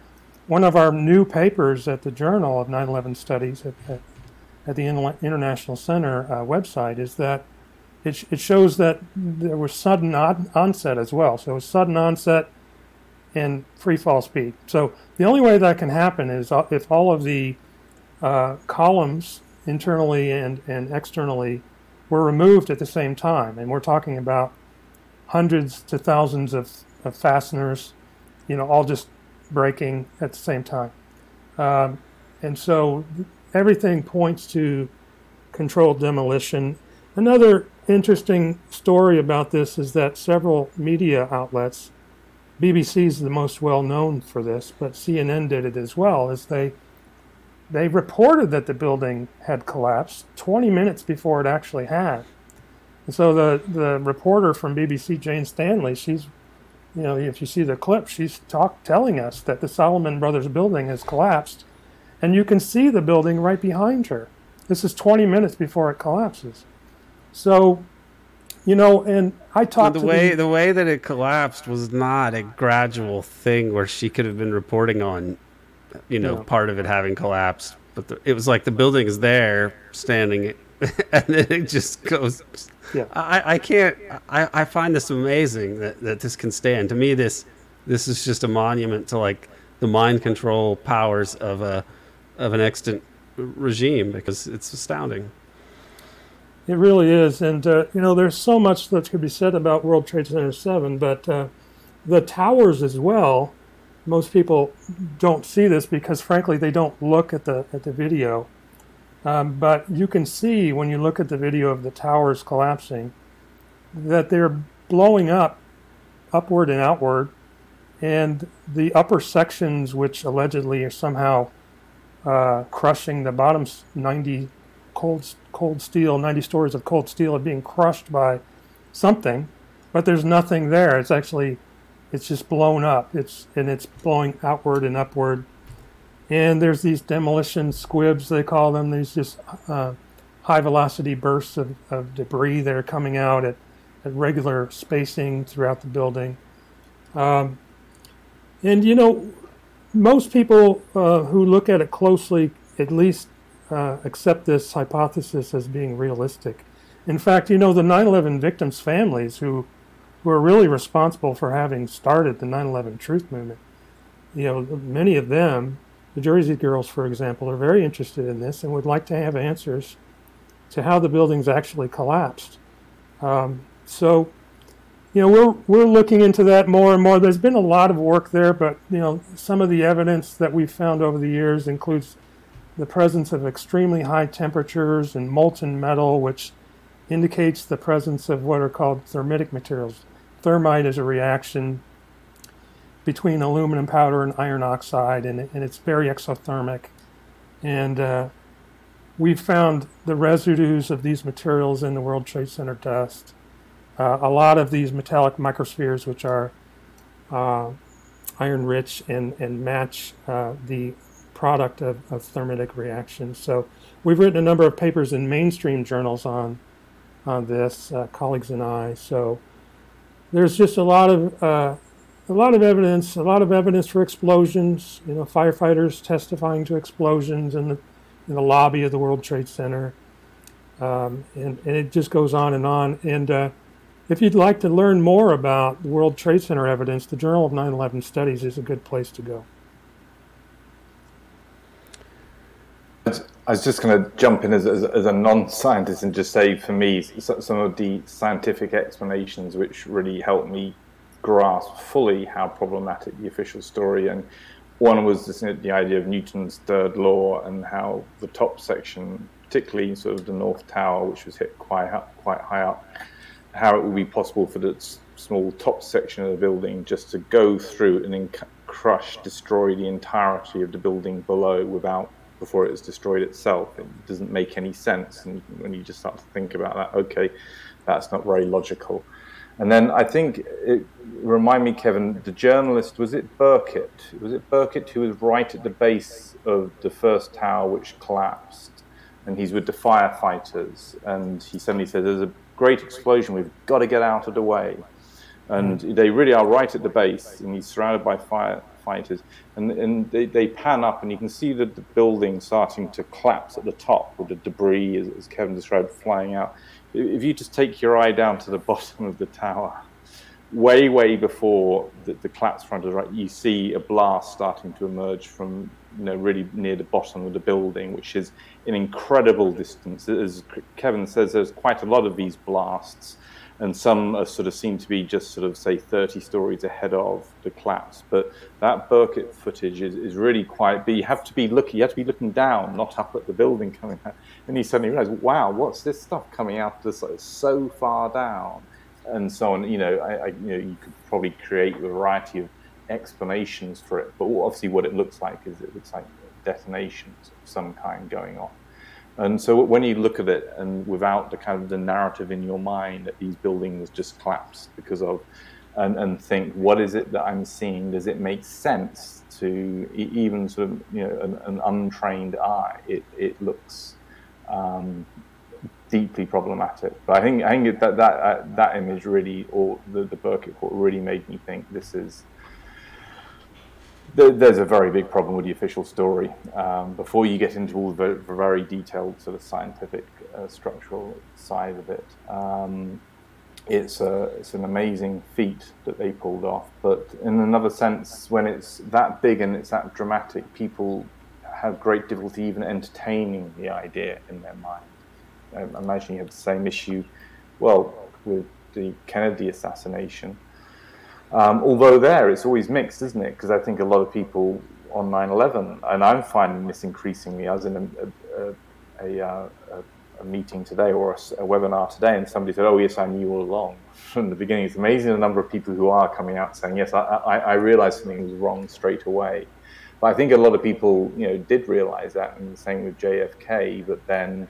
one of our new papers at the Journal of 9/11 Studies at, at, at the International Center uh, website is that it, it shows that there was sudden on- onset as well. So sudden onset and free fall speed. So the only way that can happen is uh, if all of the uh, columns internally and, and externally were removed at the same time. And we're talking about hundreds to thousands of, of fasteners, you know, all just breaking at the same time. Um, and so everything points to controlled demolition. Another interesting story about this is that several media outlets, BBC is the most well known for this, but CNN did it as well, is they they reported that the building had collapsed 20 minutes before it actually had. And so the, the reporter from BBC, Jane Stanley, she's, you know, if you see the clip, she's talk, telling us that the Salomon Brothers building has collapsed. And you can see the building right behind her. This is 20 minutes before it collapses. So, you know, and I talked the way the, the way that it collapsed was not a gradual thing where she could have been reporting on, you know, part of it having collapsed. But the, it was like the building is there, standing, (laughs) and then it just goes. Yeah. I, I can't. I, I find this amazing that, that this can stand. To me, this this is just a monument to like the mind control powers of a of an extant regime because it's astounding. It really is, and uh, you know, there's so much that could be said about World Trade Center Seven, but uh, the towers as well. Most people don't see this because, frankly, they don't look at the at the video. Um, but you can see when you look at the video of the towers collapsing that they're blowing up, upward and outward, and the upper sections, which allegedly are somehow uh, crushing the bottom 90 cold cold steel, 90 stories of cold steel are being crushed by something, but there's nothing there. It's actually, it's just blown up. It's and it's blowing outward and upward. And there's these demolition squibs they call them. These just uh, high velocity bursts of, of debris that are coming out at, at regular spacing throughout the building. Um, and you know, most people uh, who look at it closely at least uh, accept this hypothesis as being realistic. In fact, you know, the 9 11 victims' families who were really responsible for having started the 9/11 Truth Movement. You know, many of them, the Jersey girls, for example, are very interested in this and would like to have answers to how the buildings actually collapsed. Um, so, you know, we're we're looking into that more and more. There's been a lot of work there, but you know, some of the evidence that we've found over the years includes the presence of extremely high temperatures and molten metal, which indicates the presence of what are called thermitic materials. Thermite is a reaction between aluminum powder and iron oxide, and, and it's very exothermic. And uh, we've found the residues of these materials in the World Trade Center dust. Uh, a lot of these metallic microspheres, which are uh, iron rich and, and match uh, the product of, of thermitic reactions. So we've written a number of papers in mainstream journals on, on this, uh, colleagues and I. So there's just a lot of uh, a lot of evidence, a lot of evidence for explosions. You know, firefighters testifying to explosions in the in the lobby of the World Trade Center, um, and and it just goes on and on. And uh, if you'd like to learn more about the World Trade Center evidence, the Journal of 9/11 Studies is a good place to go. I was just going to jump in as, as, as a non-scientist and just say, for me, some of the scientific explanations which really helped me grasp fully how problematic the official story and one was this, the idea of Newton's third law and how the top section, particularly sort of the North Tower, which was hit quite up, quite high up, how it would be possible for the small top section of the building just to go through and then crush, destroy the entirety of the building below without before it has destroyed itself. It doesn't make any sense. And when you just start to think about that, okay, that's not very logical. And then I think it remind me, Kevin, the journalist was it Burkitt? Was it Burkitt who was right at the base of the first tower which collapsed, and he's with the firefighters, and he suddenly says, "There's a great explosion. We've got to get out of the way." And they really are right at the base, and he's surrounded by firefighters, and, and they, they pan up, and you can see the, the building starting to collapse at the top with the debris, as, as Kevin described, flying out. If you just take your eye down to the (laughs) bottom of the tower, way, way before the, the collapse front is right, you see a blast starting to emerge from you know really near the bottom of the building, which is an incredible distance. As Kevin says, there's quite a lot of these blasts, and some are sort of seem to be just sort of say 30 stories ahead of the collapse. But that Burkitt footage is, is really quite. But you have to be looking. You have to be looking down, not up at the building coming out and you suddenly realize, wow, what's this stuff coming out of so far down, and so on. You know, I, I, you know, you could probably create a variety of explanations for it, but obviously, what it looks like is it looks like detonations of some kind going on. And so when you look at it, and without the kind of the narrative in your mind that these buildings just collapsed because of, and, and think, what is it that I'm seeing? Does it make sense to even sort of you know an, an untrained eye? It it looks um, deeply problematic. But I think I think that that uh, that image really, or the the Burkitt report really made me think this is. There's a very big problem with the official story. Um, before you get into all the, very detailed sort of scientific uh, structural side of it, um, it's a it's an amazing feat that they pulled off. But in another sense, when it's that big and it's that dramatic, people have great difficulty even entertaining the idea in their mind. I imagine you have the same issue, well, with the Kennedy assassination. Um, although there, it's always mixed, isn't it? Because I think a lot of people on 9/11, and I'm finding this increasingly. I was in a, a, a, uh, a meeting today or a, webinar today, and somebody said, "Oh, yes, I knew all along." (laughs) From the beginning, it's amazing the number of people who are coming out saying, "Yes, I, I, I realized something was wrong straight away." But I think a lot of people, you know, did realize that, and the same with JFK. But then,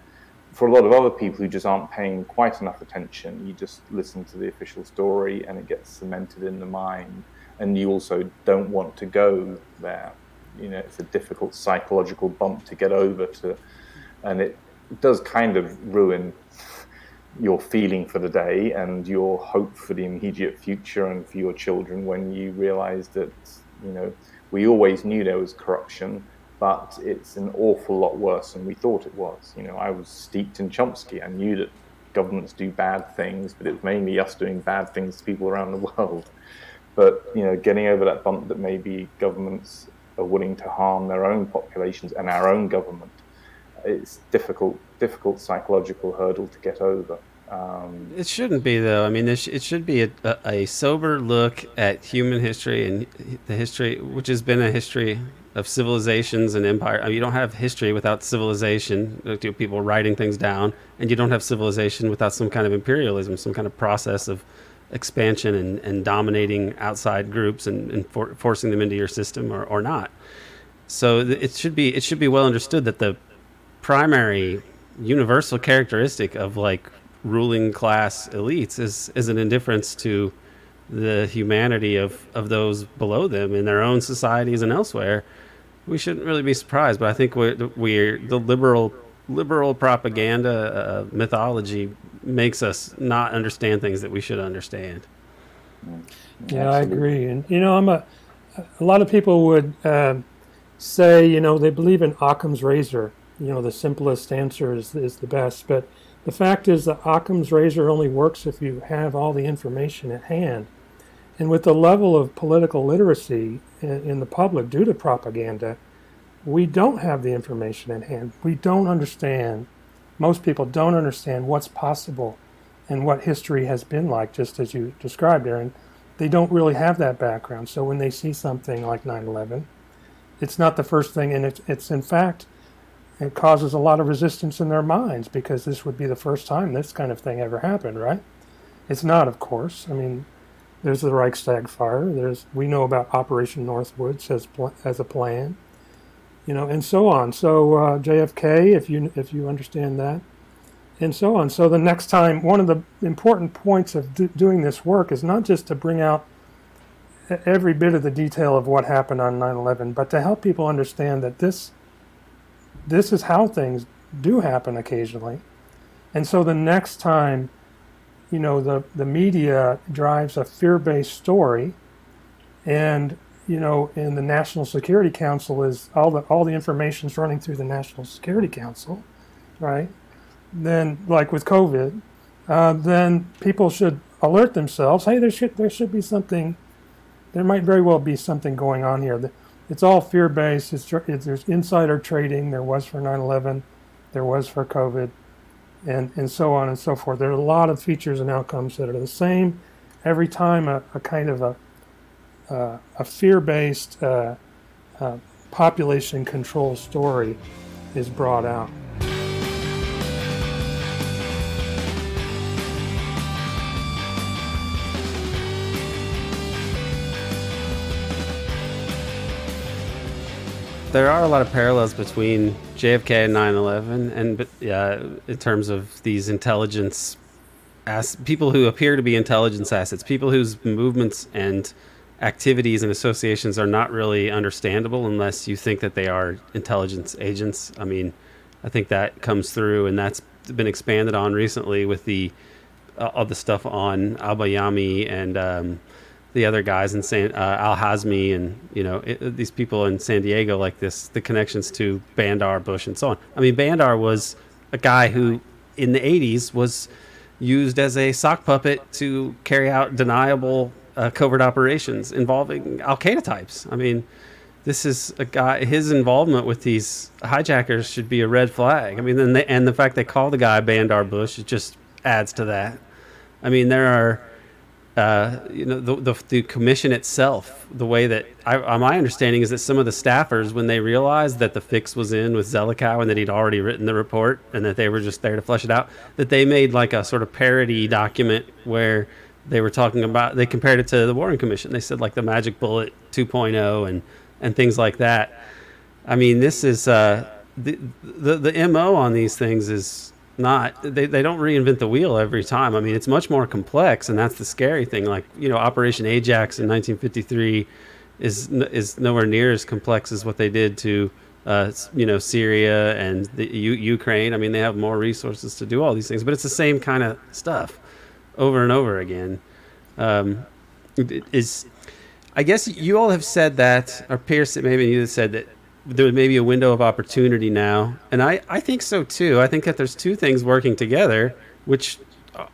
for a lot of other people who just aren't paying quite enough attention, you just listen to the official story, and it gets cemented in the mind, and you also don't want to go there. You know, it's a difficult psychological bump to get over to, and it does kind of ruin your feeling for the day and your hope for the immediate future and for your children when you realize that you know we always knew there was corruption, but it's an awful lot worse than we thought it was. You know, I was steeped in Chomsky. I knew that governments do bad things, but it was mainly us doing bad things to people around the (laughs) world. But you know, getting over that bump that maybe governments are willing to harm their own populations and our own government, it's difficult, difficult psychological hurdle to get over. Um, it shouldn't be though. I mean, it, sh- it should be a, a, a, sober look at human history and the history, which has been a history of civilizations and empire. I mean, you don't have history without civilization. People writing things down, and you don't have civilization without some kind of imperialism, some kind of process of expansion and, and dominating outside groups and, and for, forcing them into your system or, or not. So it should be it should be well understood that the primary universal characteristic of like ruling class elites is is an indifference to the humanity of, of those below them in their own societies and elsewhere. We shouldn't really be surprised, but I think we're, we're the liberal liberal propaganda uh, mythology makes us not understand things that we should understand. Yeah, I agree, and you know, I'm a a lot of people would uh, say, you know, they believe in Occam's razor. You know, the simplest answer is is the best, but the fact is that Occam's razor only works if you have all the information at hand. And with the level of political literacy in, the public due to propaganda, we don't have the information at hand. We don't understand, most people don't understand what's possible and what history has been like, just as you described, Aaron. They don't really have that background. So when they see something like 9 11, it's not the first thing, and it's, it's in fact it causes a lot of resistance in their minds because this would be the first time this kind of thing ever happened, right? It's not, of course. I mean, there's the Reichstag fire. There's we know about Operation Northwoods as as a plan, you know, and so on. So uh, JFK, if you if you understand that, and so on. So the next time, one of the important points of do, doing this work is not just to bring out every bit of the detail of what happened on 9/11, but to help people understand that this this is how things do happen occasionally. And so the next time, you know, the, the media drives a fear based story and you know, in the National Security Council is all the all the information's running through the National Security Council, right? Then, like with COVID, uh, then people should alert themselves. Hey, there should there should be something. There might very well be something going on here. It's all fear based. It's, it's, there's insider trading. There was for 9 11, there was for COVID, and, and so on and so forth. There are a lot of features and outcomes that are the same every time a, a kind of a, uh, a fear based uh, uh, population control story is brought out. There are a lot of parallels between JFK and 9/11, and yeah, in terms of these intelligence, people who appear to be intelligence assets, people whose movements and activities and associations are not really understandable unless you think that they are intelligence agents. I mean, I think that comes through, and that's been expanded on recently with the uh, all the stuff on al-Bayoumi and. Um, the other guys in San uh, Al Hazmi and you know it, these people in San Diego like this the connections to Bandar Bush and so on. I mean Bandar was a guy who in the 80s was used as a sock puppet to carry out deniable uh, covert operations involving Al Qaeda types. I mean this is a guy his involvement with these hijackers should be a red flag. I mean then they, and the fact they call the guy Bandar Bush it just adds to that. I mean there are uh, you know, the, the, the, commission itself, the way that I, uh, my understanding is that some of the staffers, when they realized that the fix was in with Zelikow and that he'd already written the report and that they were just there to flesh it out, that they made like a sort of parody document where they were talking about, they compared it to the Warren Commission. They said like the magic bullet 2.0 and, and things like that. I mean, this is, uh, the, the, the MO on these things is, not they, they don't reinvent the wheel every time. I mean, it's much more complex, and that's the scary thing. Like you know, Operation Ajax in 1953 is is nowhere near as complex as what they did to uh, you know Syria and the U- Ukraine. I mean, they have more resources to do all these things, but it's the same kind of stuff over and over again. Um, is I guess you all have said that, or Piers, maybe you said that there may be a window of opportunity now, and I, I think so too. I think that there's two things working together. which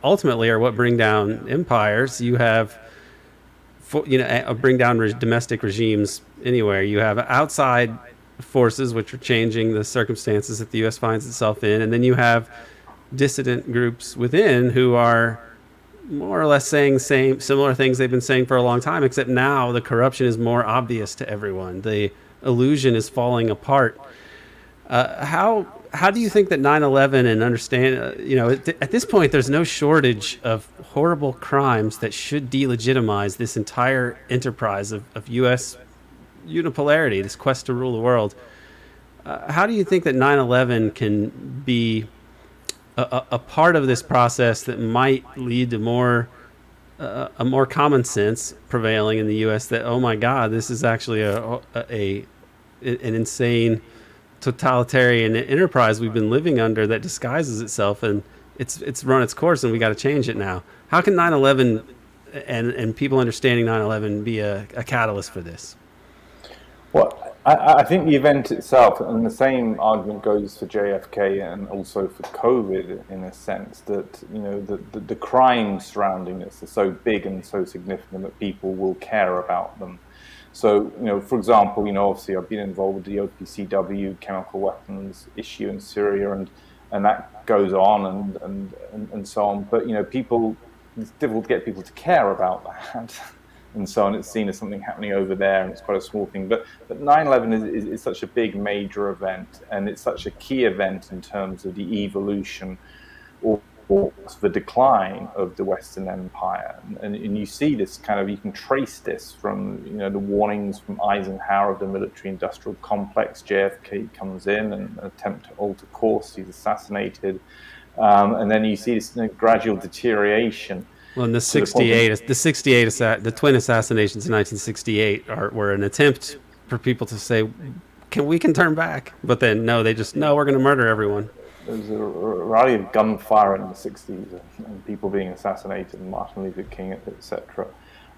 ultimately are what bring down empires. You have, you know, eh, bring down re- domestic regimes anywhere. You have outside forces which are changing the circumstances that the U.S. finds itself in, and then you have dissident groups within who are more or less saying same similar things they've been saying for a long time, except now the corruption is more obvious to everyone. The illusion is falling apart. Uh, how how do you think that 9/11 and understand uh, you know at, at this point there's no shortage of horrible crimes that should delegitimize this entire enterprise of, of U.S. unipolarity, this quest to rule the world. Uh, how do you think that 9/11 can be a, a, part of this process that might lead to more uh, a more common sense prevailing in the U.S. that oh my God, this is actually a, a an insane totalitarian enterprise we've been living under that disguises itself and it's it's run its course and we got to change it now. How can 9/11 and and people understanding 9/11 be a, a catalyst for this? Well, I, I, think the event itself, and the same argument goes for JFK and also for COVID, in a sense that you know the, the, the crimes surrounding this are so big and so significant that people will care about them. So, you know, for example, you know, obviously I've been involved with the OPCW chemical weapons issue in Syria, and and that goes on and and and, and so on. But you know, people it's difficult to get people to care about that. (laughs) and so on. It's seen as something happening over there, and it's quite a small thing. But but 9/11 is, is, is, such a big major event, and it's such a key event in terms of the evolution or, or the decline of the Western Empire. And, and, you see this kind of you can trace this from you know the warnings from Eisenhower of the military-industrial complex. JFK comes in and attempt to alter course. He's assassinated, um, and then you see this you know, gradual deterioration well, in the 68, the 68, the twin assassinations in 1968 are, were an attempt for people to say, can we can turn back. But then, no, they just, no, we're going to murder everyone. There was a rally of gunfire in the 60s and people being assassinated, and Martin Luther King, etc.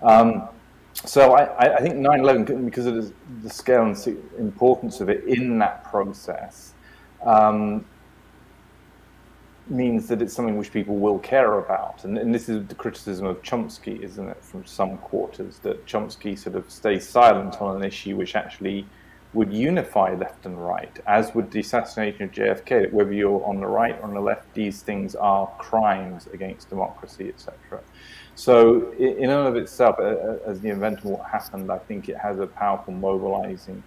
Um, so I, I think 9/11, because of the scale and importance of it in that process, um, means that it's something which people will care about. And, and, this is the criticism of Chomsky, isn't it, from some quarters, that Chomsky sort of stays silent on an issue which actually would unify left and right, as would the assassination of JFK, whether you're on the right or on the left, these things are crimes against democracy, etc. So, in and of itself, as the event of what happened, I think it has a powerful mobilizing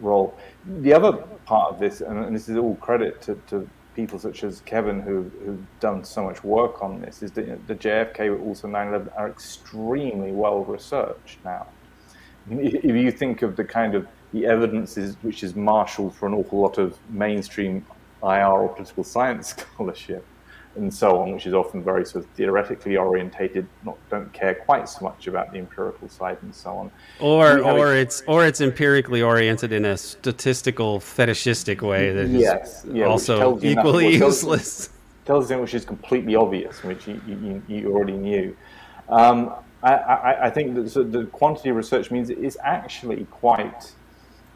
role. The other part of this, and this is all credit to, to people such as Kevin who who've done so much work on this is that the JFK but also 9/11 are extremely well researched now. If you think of the kind of the evidence is, which is marshaled for an awful lot of mainstream IR or political science (laughs) scholarship, and so on, which is often very sort of theoretically orientated, not don't care quite so much about the empirical side and so on. Or or it's or it's empirically oriented in a statistical fetishistic way that yes, is yeah, also equally useless. (laughs) Tells you which is completely obvious, which you, you, you already knew. Um, I, I, I, think that so the quantity of research means it is actually quite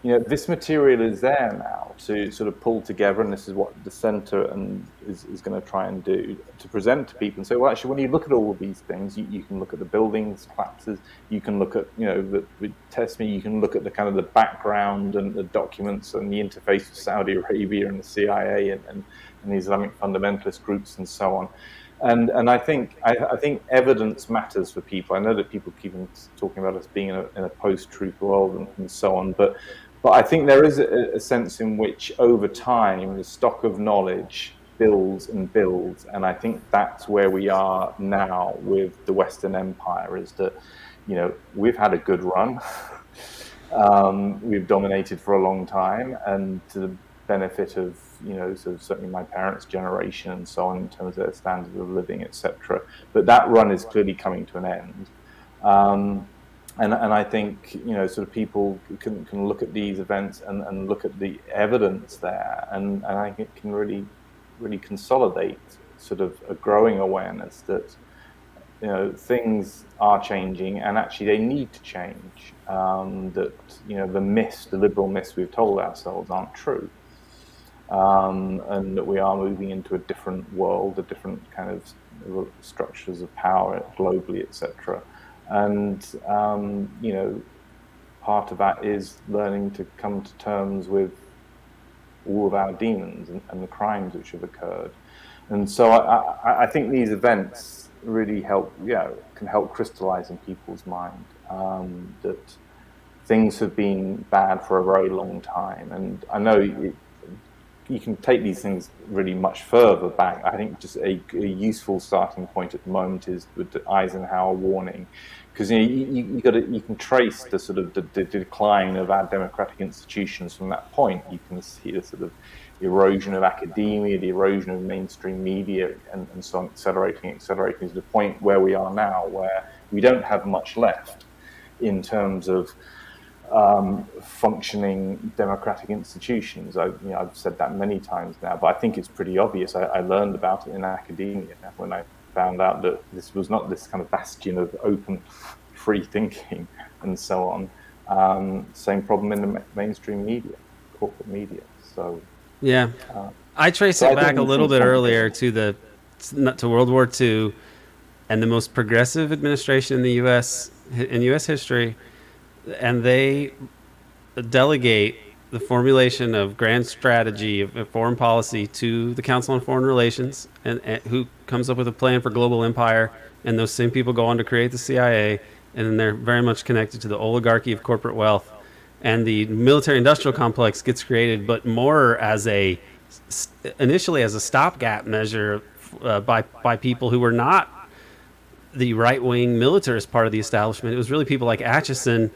you know, this material is there now to sort of pull together, and this is what the centre and is, is going to try and do to present to people and say, well, actually, when you look at all of these things, you, you can look at the buildings collapses, you can look at, you know, the, the test me, you can look at the kind of the background and the documents and the interface with Saudi Arabia and the CIA and, and, and the Islamic fundamentalist groups and so on. And, and I think I, I, think evidence matters for people. I know that people keep talking about us being in a, in a post-truth world and, and so on, but but I think there is a, a, sense in which over time the stock of knowledge builds and builds. And I think that's where we are now with the Western Empire is that, you know, we've had a good run. (laughs) um, we've dominated for a long time and to the benefit of, you know, sort of certainly my parents' generation and so on in terms of their standard of living, etc. But that run is clearly coming to an end. Um, and, and I think you know sort of people can, can look at these events and, and look at the evidence there, and, and I think it can really really consolidate sort of a growing awareness that you know things are changing and actually they need to change. Um, that you know the myths, the liberal myths we've told ourselves aren't true. um, and that we are moving into a different world, a different kind of structures of power globally, etc. And um, you know, part of that is learning to come to terms with all of our demons and, and the crimes which have occurred. And so I, I, I, think these events really help, yeah, can help crystallize in people's mind um, that things have been bad for a very long time. And I know it, you can take these things really much further back. I think just a, a useful starting point at the moment is with the Eisenhower warning, because you, know, you, you, got you can trace the sort of the, the, decline of our democratic institutions from that point. You can see the sort of erosion of academia, the erosion of mainstream media, and, and so on, accelerating, accelerating to the point where we are now, where we don't have much left in terms of um, functioning democratic institutions. I, you know, I've said that many times now, but I think it's pretty obvious. I, I, learned about it in academia when I found out that this was not this kind of bastion of open, free thinking and so on. Um, same problem in the mainstream media, corporate media. So yeah, uh, I trace so it I back a little bit earlier to the to World War II and the most progressive administration in the U.S. in U.S. history and they delegate the formulation of grand strategy of foreign policy to the Council on Foreign Relations, and, and, who comes up with a plan for global empire. And those same people go on to create the CIA, and then they're very much connected to the oligarchy of corporate wealth. And the military-industrial complex gets created, but more as a initially as a stopgap measure uh, by by people who were not the right-wing militarist part of the establishment. It was really people like Acheson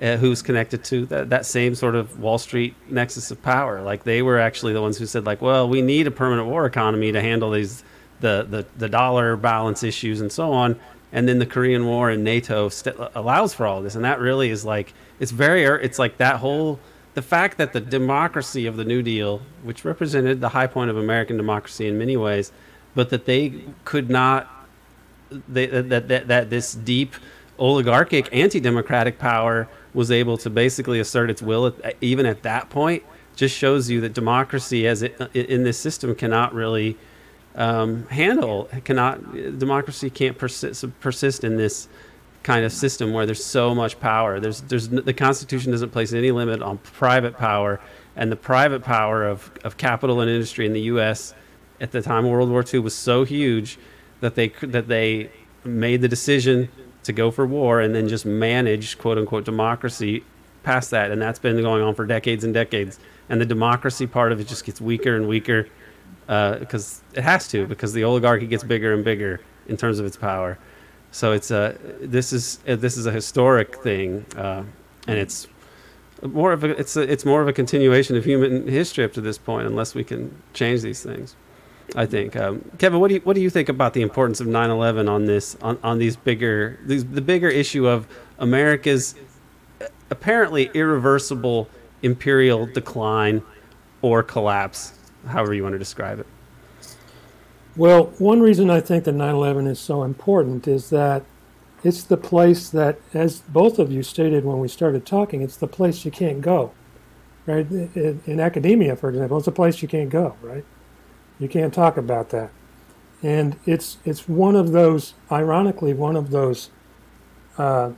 uh, who's connected to that, that same sort of Wall Street nexus of power. Like they were actually the ones who said, like, well, we need a permanent war economy to handle these the the, the dollar balance issues and so on. And then the Korean War and NATO st- allows for all this, and that really is like it's very it's like that whole the fact that the democracy of the New Deal, which represented the high point of American democracy in many ways, but that they could not they, that, that that this deep oligarchic anti-democratic power was able to basically assert its will at, even at that point just shows you that democracy as it, in this system cannot really um, handle cannot democracy can't persist, persist in this kind of system where there's so much power. There's there's the constitution doesn't place any limit on private power and the private power of, of capital and industry in the US at the time of World War II was so huge that they that they made the decision to go for war and then just manage quote unquote democracy past that. And that's been going on for decades and decades. And the democracy part of it just gets weaker and weaker because uh, it has to, because the oligarchy gets bigger and bigger in terms of its power. So it's a this is this is a historic thing, uh, and it's more of a it's a, it's more of a continuation of human history up to this point, unless we can change these things. I think. Um, Kevin, what do you what do you think about the importance of 9/11 on this on, on these bigger these the bigger issue of America's apparently irreversible imperial decline or collapse, however you want to describe it? Well, one reason I think that 9/11 is so important is that it's the place that, as both of you stated when we started talking, it's the place you can't go, right? In, in academia, for example, it's a place you can't go, right? You can't talk about that. And it's it's one of those, ironically, one of those uh,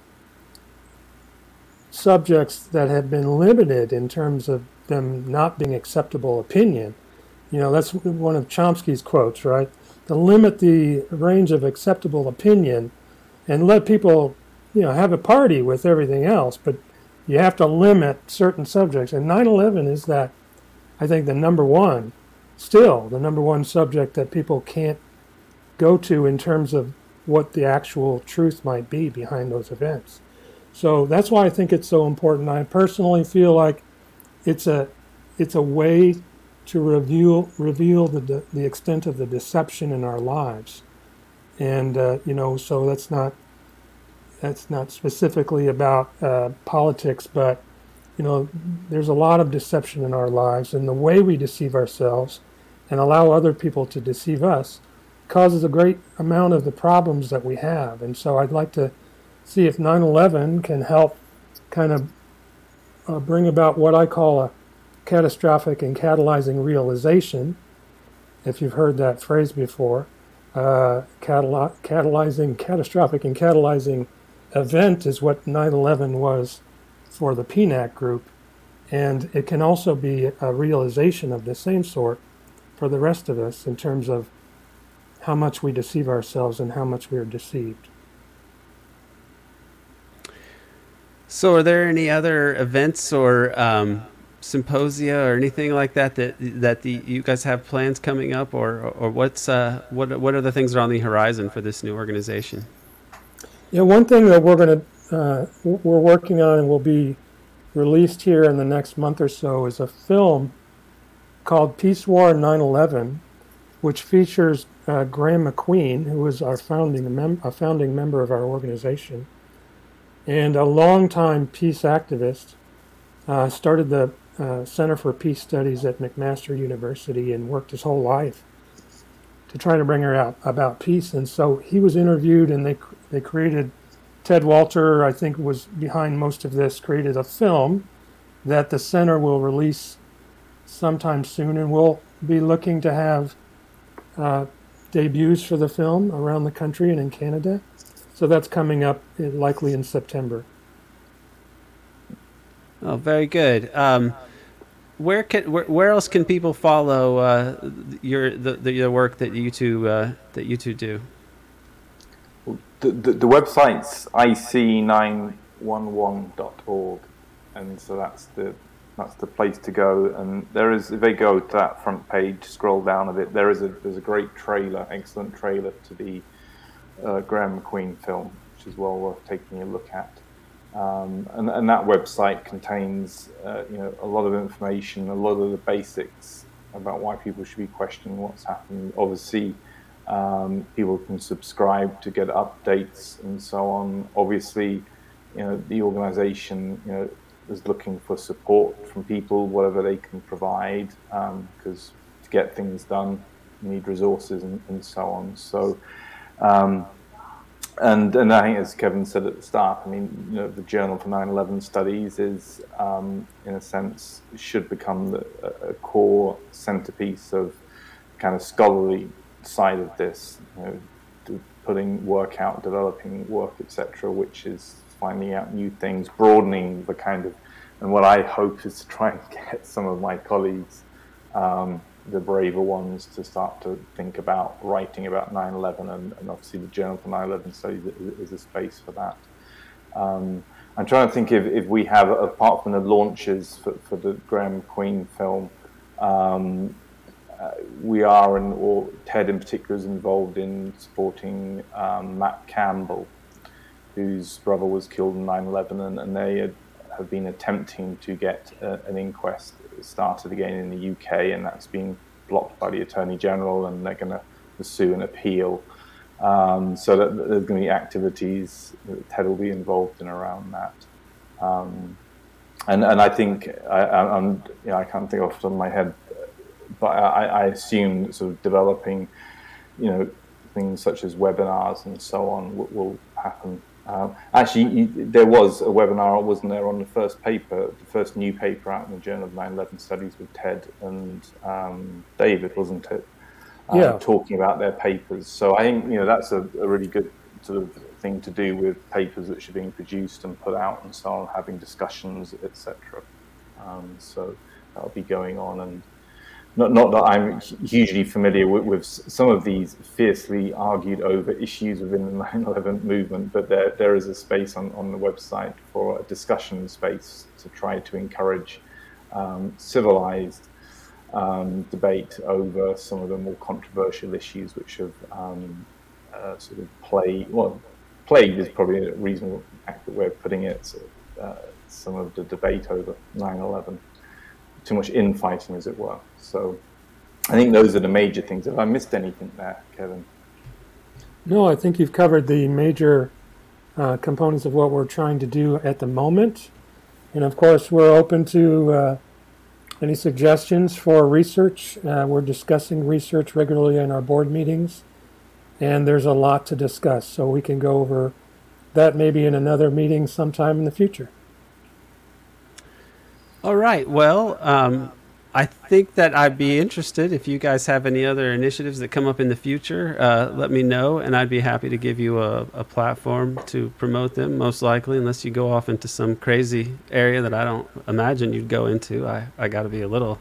subjects that have been limited in terms of them not being acceptable opinion. You know, that's one of Chomsky's quotes, right? To limit the range of acceptable opinion and let people, you know, have a party with everything else, but you have to limit certain subjects. And 9 11 is that, I think, the number one still the number one subject that people can't go to in terms of what the actual truth might be behind those events. So that's why I think it's so important. I personally feel like it's a it's a way to reveal reveal the the extent of the deception in our lives, and uh, you know, so that's not that's not specifically about uh, politics, but you know, there's a lot of deception in our lives, and the way we deceive ourselves and allow other people to deceive us causes a great amount of the problems that we have. And so I'd like to see if 9 11 can help kind of uh, bring about what I call a catastrophic and catalyzing realization, if you've heard that phrase before, uh, catal- catalyzing, catastrophic and catalyzing event is what 9 11 was for the PNAC group. And it can also be a realization of the same sort for the rest of us in terms of how much we deceive ourselves and how much we are deceived. So, are there any other events or um, symposia or anything like that that that the, you guys have plans coming up, or or what's uh, what what are the things that are on the horizon for this new organization? Yeah, one thing that we're going to uh, we're working on and will be released here in the next month or so is a film called Peace War 9/11, which features uh, Graeme MacQueen, who was our founding mem- a founding member of our organization, and a longtime peace activist. Uh, started the uh, Center for Peace Studies at McMaster University and worked his whole life to try to bring her out about peace. And so he was interviewed, and they they created. Ted Walter, I think, was behind most of this. Created a film that the center will release sometime soon, and we'll be looking to have uh, debuts for the film around the country and in Canada. So that's coming up uh, likely in September. Oh, very good. Um, where can where, where else can people follow uh, your the, the, the work that you two uh, that you two do? The, the, the website's ic911.org, and so that's the that's the place to go. And there is if they go to that front page, scroll down a bit, there is a there's a great trailer, excellent trailer to the uh, Graeme MacQueen film, which is well worth taking a look at. Um, and, and, that website contains, uh, you know, a lot of information, a lot of the basics about why people should be questioning what's happening. Obviously, um, people can subscribe to get updates and so on. Obviously, you know, the organization, you know, is looking for support from people, whatever they can provide, because um, to get things done, you need resources and, and so on. So, um, and and I think as Kevin said at the start, I mean, you know, the Journal for 9/11 Studies is, um, in a sense, should become the, a core centerpiece of kind of scholarly side of this, you know, putting work out, developing work, etc., which is finding out new things, broadening the kind of, and what I hope is to try and (laughs) get some of my colleagues. Um, the braver ones to start to think about writing about 9/11, and, and obviously the Journal for 9/11 Studies is, a space for that. Um, I'm trying to think if, if we have, apart from the launches for, for the Graeme Queen film, um, uh, we are, and or Ted in particular is involved in supporting um, Matt Campbell, whose brother was killed in 9/11, and, and they had, have been attempting to get uh, an inquest started again in the UK, and that's been blocked by the Attorney General, and they're going to pursue an appeal. Um, so that there's going to be activities that Ted will be involved in around that. Um, and and I think I, am you know, I can't think off the top of my head, but I, I assume sort of developing, you know, things such as webinars and so on will, will happen um, actually, you, there was a webinar, wasn't there, on the first paper, the first new paper out in the Journal of 9/11 Studies with Ted and um, David, wasn't it? Um, yeah. Talking about their papers. So I think you know that's a, a, really good sort of thing to do with papers which are being produced and put out and so on, having discussions, etc. Um, so that'll be going on and not, not that I'm hugely familiar with, with, some of these fiercely argued over issues within the (laughs) 9/11 movement, but there, there is a space on, on the website for a discussion space to try to encourage um, civilized um, debate over some of the more controversial issues which have um, uh, sort of plagued, well, plagued is probably a reasonable accurate way of putting it, sort of, uh, some of the debate over 9 11 too much infighting, as it were. So I think those are the major things. Have I missed anything there, Kevin? No, I think you've covered the major uh, components of what we're trying to do at the moment. And of course, we're open to uh, any suggestions for research. Uh, we're discussing research regularly in our board meetings, and there's a lot to discuss. So we can go over that maybe in another meeting sometime in the future. All right. Well, um, I think that I'd be interested if you guys have any other initiatives that come up in the future. Uh, let me know, and I'd be happy to give you a, a platform to promote them. Most likely, unless you go off into some crazy area that I don't imagine you'd go into. I I got to be a little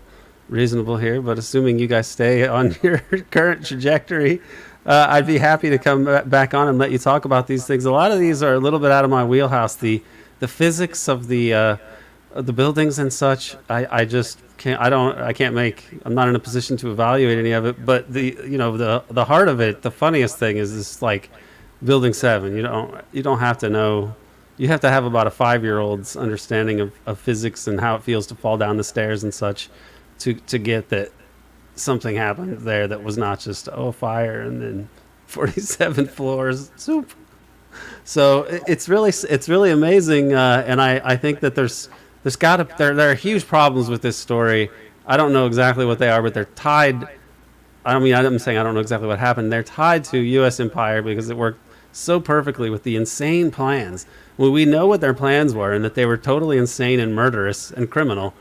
reasonable here, but assuming you guys stay (laughs) on your current trajectory, uh, I'd be happy to come back on and let you talk about these things. A lot of these are a little bit out of my wheelhouse. The the physics of the uh, the buildings and such, I, I just can't I don't I can't make I'm not in a position to evaluate any of it. But the you know the the heart of it, the funniest thing is this like building seven. You don't you don't have to know. You have to have about a five year old's understanding of, of physics and how it feels to fall down the stairs and such, to to get that something happened there that was not just oh fire and then (laughs) 47 floors soup. So it's really it's really amazing, uh, and I, I think that there's there's got to there there are huge problems with this story. I don't know exactly what they are, but they're tied. I mean, I'm saying I don't know exactly what happened. They're tied to U.S. empire because it worked so perfectly with the insane plans. Well, we know what their plans were and that they were totally insane and murderous and criminal.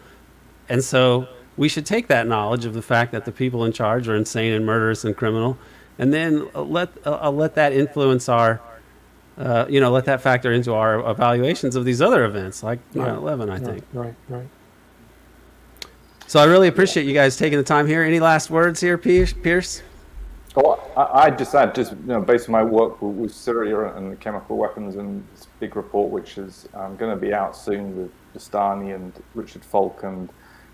And so we should take that knowledge of the fact that the people in charge are insane and murderous and criminal, and then let uh, let that influence our uh, you know, let that factor into our evaluations of these other events, like 9/11. I think. Right, right. So I really appreciate you guys taking the time here. Any last words here, Piers? Oh, I, I just add, just you know, based on my work with, with Syria and the chemical weapons and this big report, which is um, going to be out soon with Bustani and Richard Falk and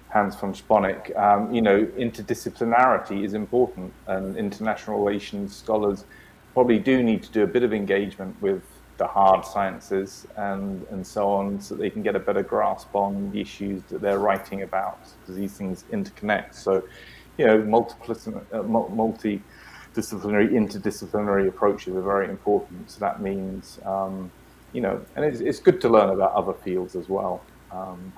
Hans von Sponeck. Um, you know, interdisciplinarity is important, and international relations scholars probably do need to do a bit of engagement with the hard sciences and, and so on so they can get a better grasp on the issues that they're writing about because these things interconnect. So, you know, uh, multi disciplinary, interdisciplinary approaches are very important. So that means, um, you know, and it's, it's good to learn about other fields as well. Um,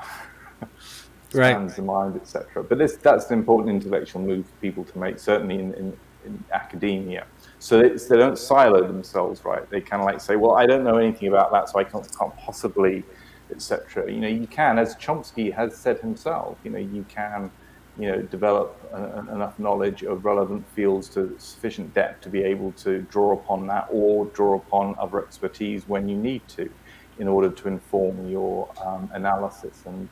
(laughs) right. the mind, etc. But this, that's an important intellectual move for people to make, certainly in, in, in academia. So they, they don't silo themselves, right? They kind of like say, well, I don't know anything about that, so I can't, can't possibly, etc. You know, you can, as Chomsky has said himself, you know, you can, you know, develop a, enough knowledge of relevant fields to sufficient depth to be able to draw upon that or draw upon other expertise when you need to in order to inform your um, analysis. And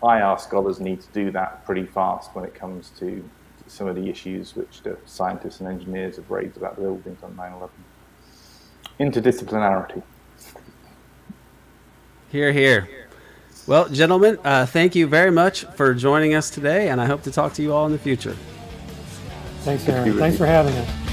I, IR scholars need to do that pretty fast when it comes to some of the issues which the scientists and engineers have raised about the buildings on 9 11. Interdisciplinarity. Here, here. Well, gentlemen, uh, thank you very much for joining us today, and I hope to talk to you all in the future. Thanks, Aaron. Thanks for having us.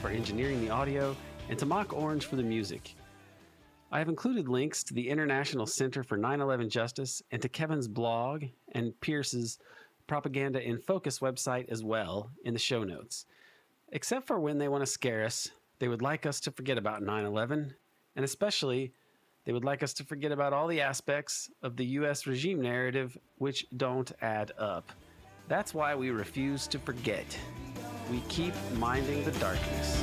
For engineering the audio, and to Mock Orange for the music. I have included links to the International Center for 9 11 Justice and to Kevin's blog and Piers's Propaganda in Focus website as well in the show notes. Except for when they want to scare us, they would like us to forget about 9 11, and especially they would like us to forget about all the aspects of the U.S. regime narrative which don't add up. That's why we refuse to forget we keep minding the darkness.